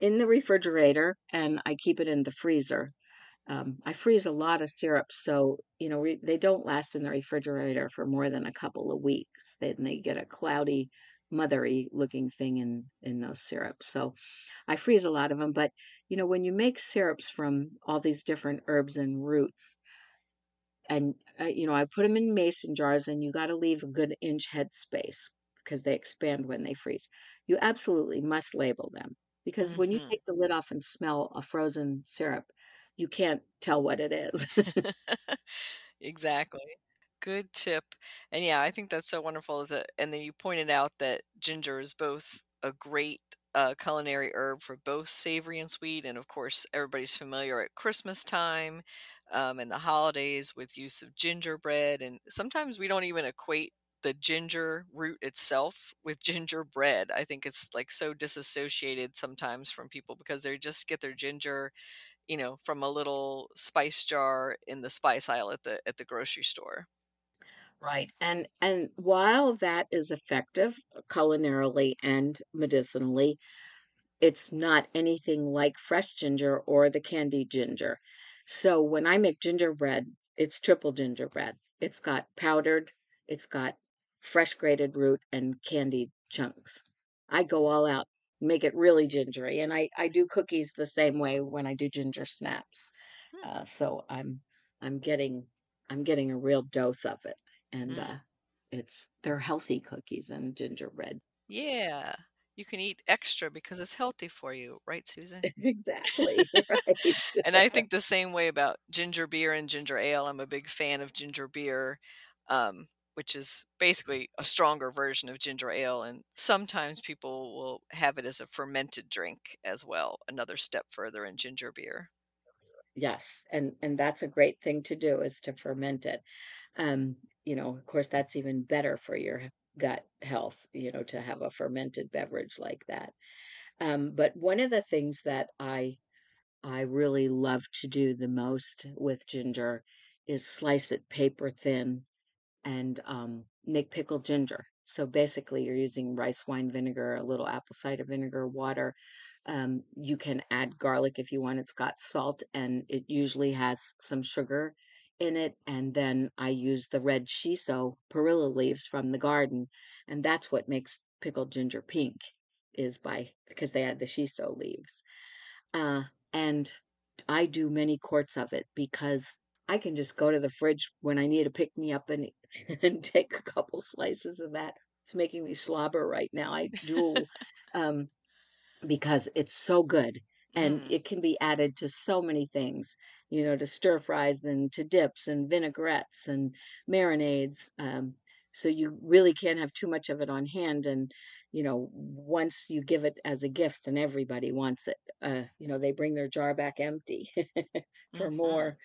in the refrigerator, and I keep it in the freezer. Um, I freeze a lot of syrups, so, you know, we they don't last in the refrigerator for more than a couple of weeks. Then they get a cloudy, mothery looking thing in in those syrups. So I freeze a lot of them. but, you know, when you make syrups from all these different herbs and roots, and, uh, you know, I put them in mason jars, and you gotta leave a good inch head space because they expand when they freeze. You absolutely must label them because when you Mhm. take the lid off and smell a frozen syrup, you can't tell what it is. Exactly. Good tip. And yeah, I think that's so wonderful is that and then you pointed out that ginger is both a great uh, culinary herb for both savory and sweet. And of course, everybody's familiar at Christmas time um, and the holidays with use of gingerbread. And sometimes we don't even equate the ginger root itself with gingerbread. I think it's like so disassociated sometimes from people because they just get their ginger you know, from a little spice jar in the spice aisle at the at the grocery store. Right. And and while that is effective uh, culinarily and medicinally, It's not anything like fresh ginger or the candied ginger. So when I make gingerbread, it's triple gingerbread. It's got powdered, it's got fresh grated root and candied chunks. I go all out, make it really gingery, and I I do cookies the same way when I do ginger snaps. Hmm, Uh, so I'm I'm getting I'm getting a real dose of it, and uh, mm. it's they're healthy cookies and gingerbread. Yeah. You can eat extra because it's healthy for you, right, Susan? Exactly, right. And I think the same way about ginger beer and ginger ale. I'm a big fan of ginger beer, um, which is basically a stronger version of ginger ale. And sometimes people will have it as a fermented drink as well, another step further in ginger beer. Yes, and and that's a great thing to do is to ferment it. Um, you know, of course, that's even better for your gut health, you know, to have a fermented beverage like that. Um, but one of the things that I I really love to do the most with ginger is slice it paper thin and um, make pickled ginger. So basically, you're using rice wine vinegar, a little apple cider vinegar, water. Um, you can add garlic if you want. It's got salt and it usually has some sugar in it. And then I use the red shiso perilla leaves from the garden, and that's what makes pickled ginger pink, is by because they add the shiso leaves. Uh, and I do many quarts of it because I can just go to the fridge when I need to pick me up and and take a couple slices of that. It's making me slobber right now. I do um, because it's so good and Mm, it can be added to so many things, you know, to stir fries and to dips and vinaigrettes and marinades. Um, so you really can't have too much of it on hand. And, you know, once you give it as a gift, then everybody wants it. Uh, you know, they bring their jar back empty for mhm, more.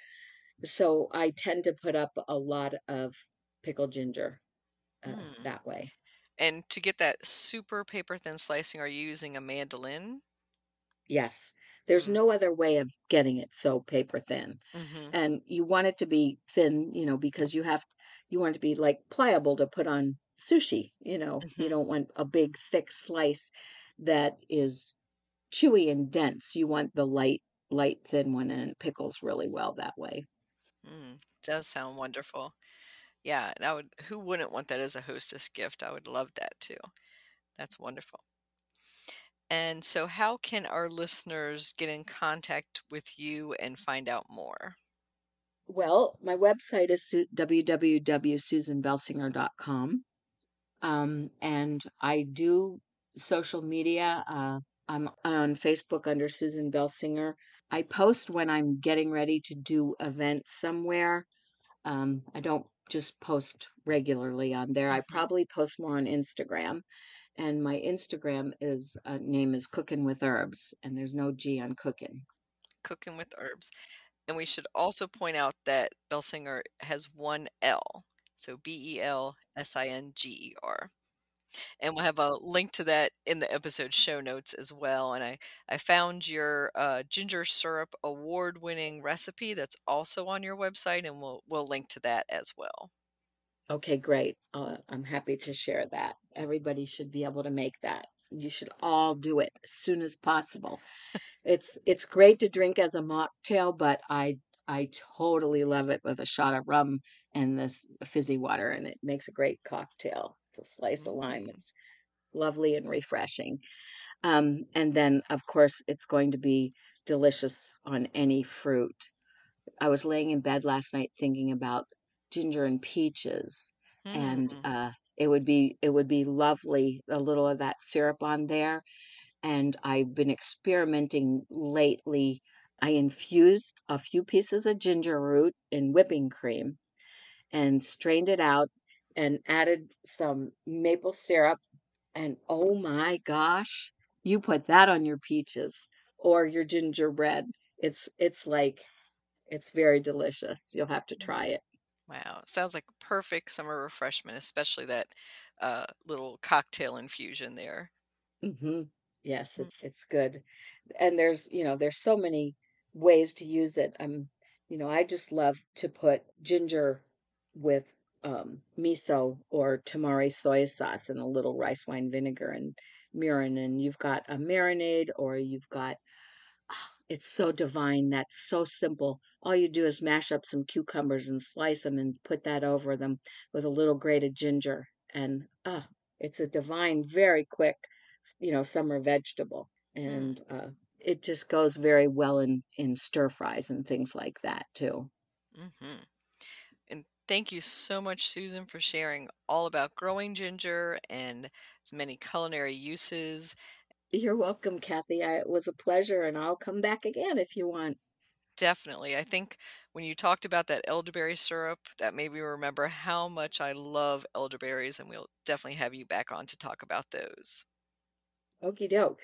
So I tend to put up a lot of pickled ginger uh, mm. that way. And to get that super paper thin slicing, are you using a mandolin? Yes, there's Mm, no other way of getting it so paper thin. mhm, And you want it to be thin, you know, because you have you want it to be like pliable to put on sushi, you know. You Mhm. don't want a big thick slice that is chewy and dense. You want the light light thin one and it pickles really well that way. Mm, does sound wonderful. Yeah, and I would who wouldn't want that as a hostess gift? I would love that too. That's wonderful. And so how can our listeners get in contact with you and find out more? Well, my website is www.susanbelsinger.com. Um, and I do social media. Uh, I'm on Facebook under Susan Belsinger. I post when I'm getting ready to do events somewhere. Um, I don't just post regularly on there. I Mhm. probably post more on Instagram. And my Instagram is uh, name is Cooking with Herbs, and there's no G on cooking. Cooking with herbs. And we should also point out that Belsinger has one L. So B E L S I N G E R. And we'll have a link to that in the episode show notes as well. And I, I found your uh, ginger syrup award winning recipe that's also on your website, and we'll we'll link to that as well. Okay, great. Uh, I'm happy to share that. Everybody should be able to make that. You should all do it as soon as possible. It's it's great to drink as a mocktail, but I I totally love it with a shot of rum and this fizzy water, and it makes a great cocktail. The slice of lime, is lovely and refreshing. Um, and then, of course, it's going to be delicious on any fruit. I was laying in bed last night thinking about ginger and peaches, and mm, uh, it would be it would be lovely a little of that syrup on there. And I've been experimenting lately. I infused a few pieces of ginger root in whipping cream and strained it out and added some maple syrup. And oh my gosh, you put that on your peaches or your gingerbread. It's it's like it's very delicious. You'll have to mm. try it. Wow, sounds like a perfect summer refreshment, especially that uh, little cocktail infusion there. Mhm. Yes, Mm, it's it's good. And there's, you know, there's so many ways to use it. I'm, you know, I just love to put ginger with um miso or tamari soy sauce and a little rice wine vinegar and mirin and you've got a marinade or you've got It's so divine. That's so simple. All you do is mash up some cucumbers and slice them and put that over them with a little grated ginger. And ah, it's a divine, very quick, you know, summer vegetable. mm, And uh, it just goes very well in in stir fries and things like that too. mhm. And thank you so much, Susan, for sharing all about growing ginger and its many culinary uses. You're welcome, Kathy. I, it was a pleasure, and I'll come back again if you want. Definitely. I think when you talked about that elderberry syrup, that made me remember how much I love elderberries, and we'll definitely have you back on to talk about those. Okie doke.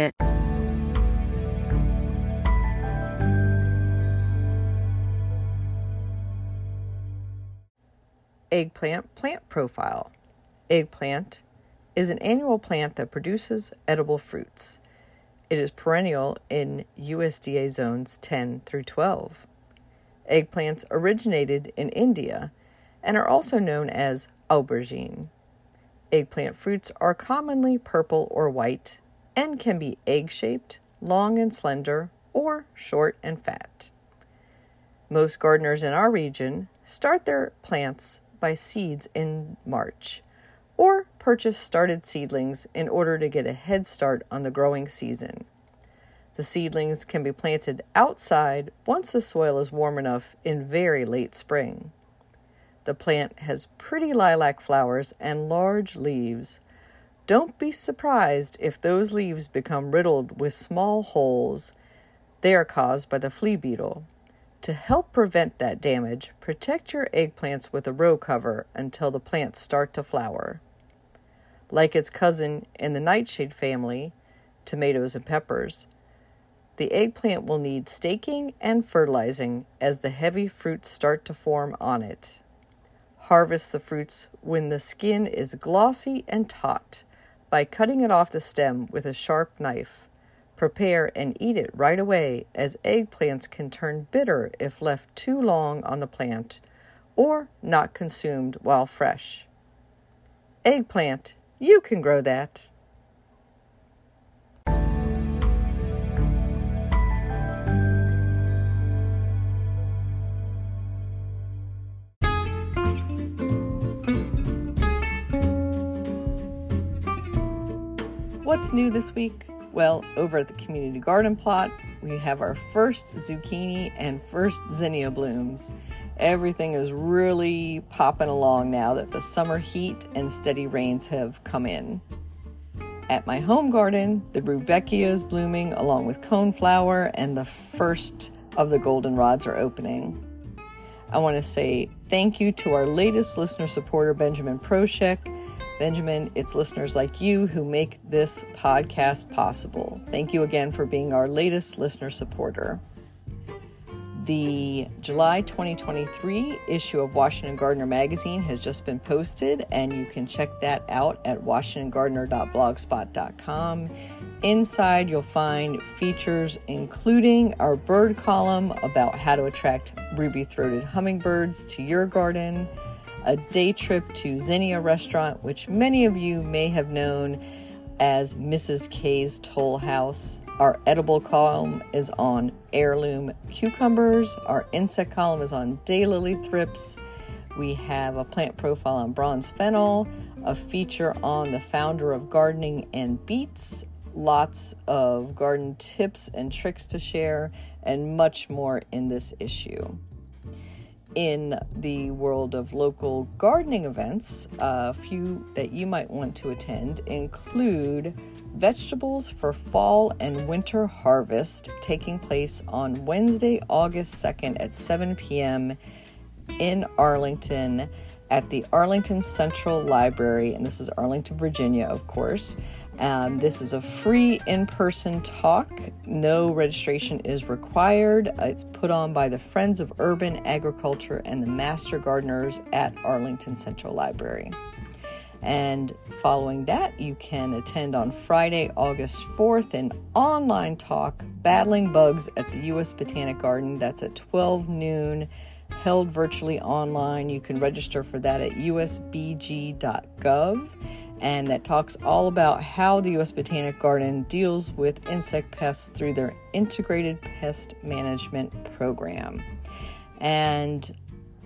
Eggplant plant profile. Eggplant is an annual plant that produces edible fruits. It is perennial in USDA zones 10 through 12. Eggplants originated in India and are also known as aubergine. Eggplant fruits are commonly purple or white and can be egg shaped, long and slender, or short and fat. Most gardeners in our region start their plants by seeds in March or purchase started seedlings in order to get a head start on the growing season. The seedlings can be planted outside once the soil is warm enough in very late spring. The plant has pretty lilac flowers and large leaves. Don't be surprised if those leaves become riddled with small holes. They are caused by the flea beetle. To help prevent that damage, protect your eggplants with a row cover until the plants start to flower. Like its cousin in the nightshade family, tomatoes and peppers, the eggplant will need staking and fertilizing as the heavy fruits start to form on it. Harvest the fruits when the skin is glossy and taut by cutting it off the stem with a sharp knife. Prepare and eat it right away, as eggplants can turn bitter if left too long on the plant or not consumed while fresh. Eggplant, you can grow that. New this week? Well, over at the community garden plot, we have our first zucchini and first zinnia blooms. Everything is really popping along now that the summer heat and steady rains have come in. At my home garden, the rudbeckia is blooming along with coneflower, and the first of the goldenrods are opening. I want to say thank you to our latest listener supporter, Benjamin Proshek Benjamin, it's listeners like you who make this podcast possible. Thank you again for being our latest listener supporter. The July 2023 issue of Washington Gardener magazine has just been posted, and you can check that out at washingtongardener.blogspot.com. Inside, you'll find features including our bird column about how to attract ruby throated hummingbirds to your garden a day trip to Zinnia Restaurant, which many of you may have known as Mrs. K's Toll House. Our edible column is on heirloom cucumbers. Our insect column is on daylily thrips. We have a plant profile on bronze fennel, a feature on the founder of gardening and beets, lots of garden tips and tricks to share, and much more in this issue in the world of local gardening events, a few that you might want to attend include Vegetables for Fall and Winter Harvest taking place on Wednesday, August 2nd at 7 p.m. in Arlington at the Arlington Central Library, and this is Arlington, Virginia, of course. Um, this is a free in person talk. No registration is required. It's put on by the Friends of Urban Agriculture and the Master Gardeners at Arlington Central Library. And following that, you can attend on Friday, August 4th, an online talk, Battling Bugs at the U.S. Botanic Garden. That's at 12 noon, held virtually online. You can register for that at usbg.gov and that talks all about how the U.S. Botanic Garden deals with insect pests through their integrated pest management program. And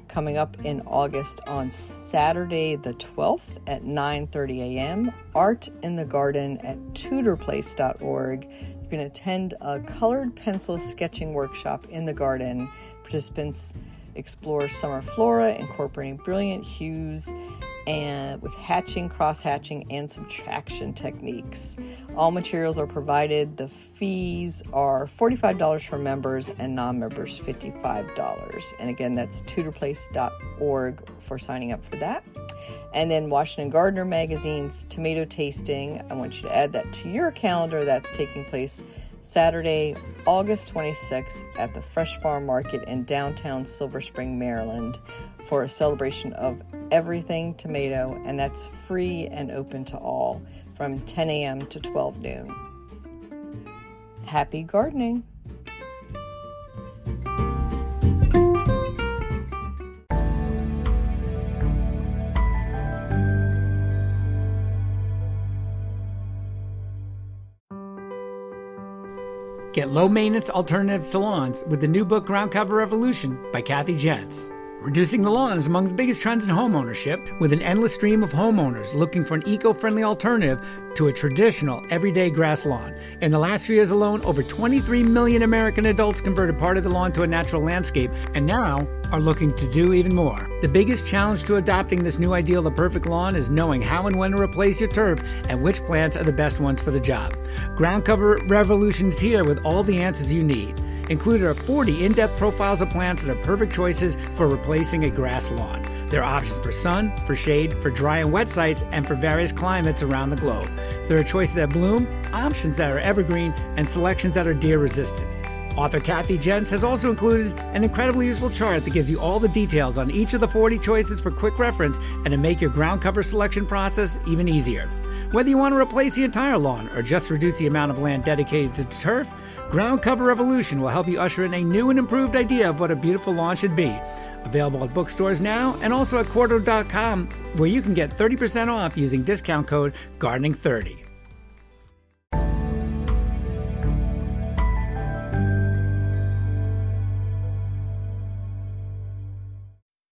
coming up in August on Saturday the 12th at 9:30 a.m. Art in the Garden at tudorplace.org. You can attend a colored pencil sketching workshop in the garden. Participants explore summer flora incorporating brilliant hues and with hatching, cross hatching, and subtraction techniques. All materials are provided. The fees are $45 for members and non members $55. And again, that's tudorplace.org for signing up for that. And then Washington Gardener Magazine's tomato tasting. I want you to add that to your calendar. That's taking place Saturday, August 26th at the Fresh Farm Market in downtown Silver Spring, Maryland for a celebration of everything tomato, and that's free and open to all from 10 a.m. to 12 noon. Happy gardening! Get low maintenance alternative lawns with the new book Ground Cover Revolution by Kathy Jentz. Reducing the lawn is among the biggest trends in homeownership, with an endless stream of homeowners looking for an eco friendly alternative to a traditional everyday grass lawn. In the last few years alone, over 23 million American adults converted part of the lawn to a natural landscape, and now are looking to do even more. The biggest challenge to adopting this new ideal of the perfect lawn is knowing how and when to replace your turf and which plants are the best ones for the job. Ground Cover Revolution is here with all the answers you need. Included are 40 in depth profiles of plants that are perfect choices for replacing a grass lawn. There are options for sun, for shade, for dry and wet sites, and for various climates around the globe. There are choices that bloom, options that are evergreen, and selections that are deer resistant. Author Kathy Jentz has also included an incredibly useful chart that gives you all the details on each of the 40 choices for quick reference and to make your ground cover selection process even easier. Whether you want to replace the entire lawn or just reduce the amount of land dedicated to turf, Ground Cover Revolution will help you usher in a new and improved idea of what a beautiful lawn should be. Available at bookstores now and also at Quarto.com, where you can get 30% off using discount code GARDENING30.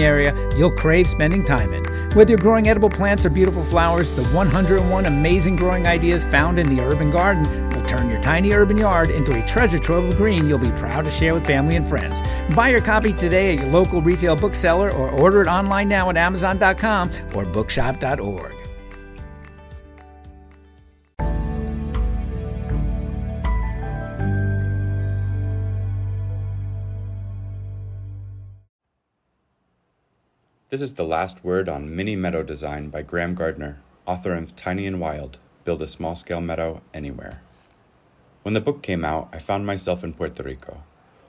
area you'll crave spending time in. Whether you're growing edible plants or beautiful flowers, the 101 amazing growing ideas found in the urban garden will turn your tiny urban yard into a treasure trove of green you'll be proud to share with family and friends. Buy your copy today at your local retail bookseller or order it online now at Amazon.com or bookshop.org. This is the last word on Mini Meadow Design by Graham Gardner, author of Tiny and Wild Build a Small Scale Meadow Anywhere. When the book came out, I found myself in Puerto Rico,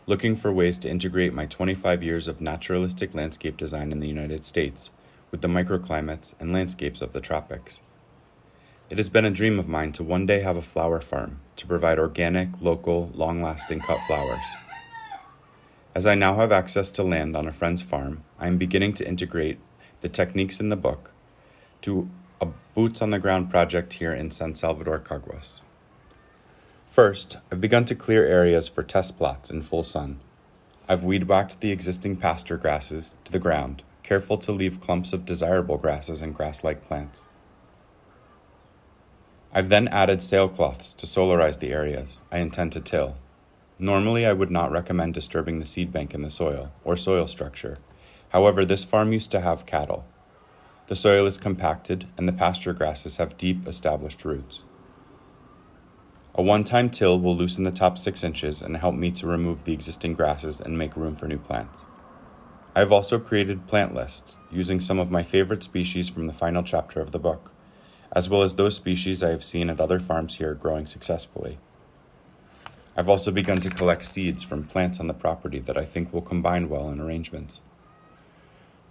looking for ways to integrate my 25 years of naturalistic landscape design in the United States with the microclimates and landscapes of the tropics. It has been a dream of mine to one day have a flower farm to provide organic, local, long lasting cut flowers. As I now have access to land on a friend's farm, I am beginning to integrate the techniques in the book to a boots on the ground project here in San Salvador, Caguas. First, I've begun to clear areas for test plots in full sun. I've weed whacked the existing pasture grasses to the ground, careful to leave clumps of desirable grasses and grass like plants. I've then added sailcloths to solarize the areas I intend to till Normally, I would not recommend disturbing the seed bank in the soil or soil structure. However, this farm used to have cattle. The soil is compacted and the pasture grasses have deep established roots. A one time till will loosen the top six inches and help me to remove the existing grasses and make room for new plants. I have also created plant lists using some of my favorite species from the final chapter of the book, as well as those species I have seen at other farms here growing successfully. I've also begun to collect seeds from plants on the property that I think will combine well in arrangements.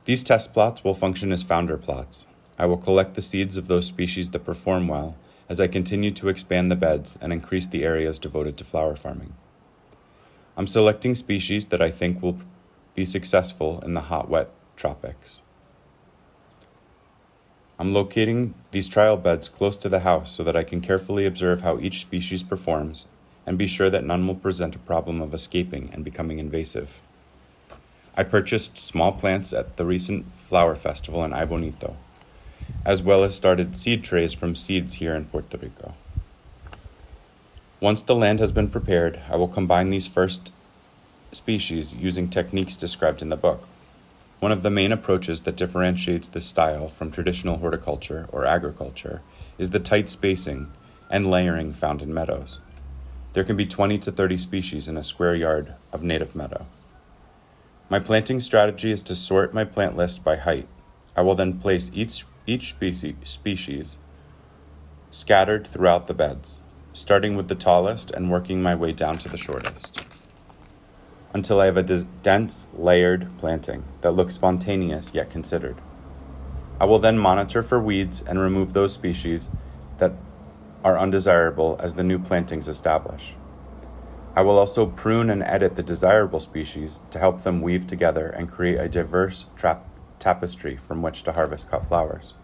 These test plots will function as founder plots. I will collect the seeds of those species that perform well as I continue to expand the beds and increase the areas devoted to flower farming. I'm selecting species that I think will be successful in the hot, wet tropics. I'm locating these trial beds close to the house so that I can carefully observe how each species performs and be sure that none will present a problem of escaping and becoming invasive. I purchased small plants at the recent flower festival in Aibonito, as well as started seed trays from seeds here in Puerto Rico. Once the land has been prepared, I will combine these first species using techniques described in the book. One of the main approaches that differentiates this style from traditional horticulture or agriculture is the tight spacing and layering found in meadows. There can be 20 to 30 species in a square yard of native meadow. My planting strategy is to sort my plant list by height. I will then place each, each species, species scattered throughout the beds, starting with the tallest and working my way down to the shortest, until I have a dense, layered planting that looks spontaneous yet considered. I will then monitor for weeds and remove those species that are undesirable as the new plantings establish. I will also prune and edit the desirable species to help them weave together and create a diverse tapestry from which to harvest cut flowers.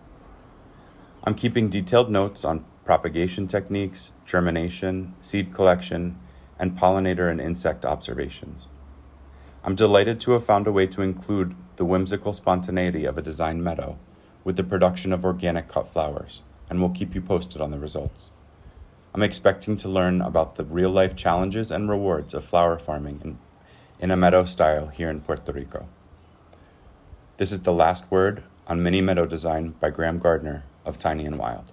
I'm keeping detailed notes on propagation techniques, germination, seed collection, and pollinator and insect observations. I'm delighted to have found a way to include the whimsical spontaneity of a design meadow with the production of organic cut flowers, and we'll keep you posted on the results. I'm expecting to learn about the real life challenges and rewards of flower farming in, in a meadow style here in Puerto Rico. This is the last word on Mini Meadow Design by Graham Gardner of Tiny and Wild.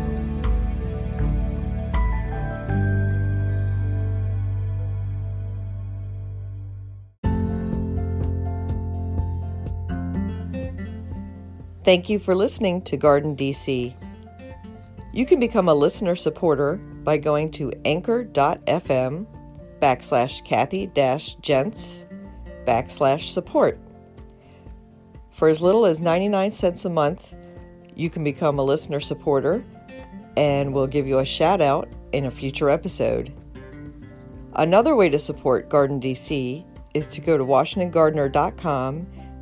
Thank you for listening to Garden DC. You can become a listener supporter by going to anchor.fm backslash Kathy dash jentz backslash support. For as little as 99 cents a month, you can become a listener supporter and we'll give you a shout out in a future episode. Another way to support Garden DC is to go to WashingtonGardener.com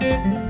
thank you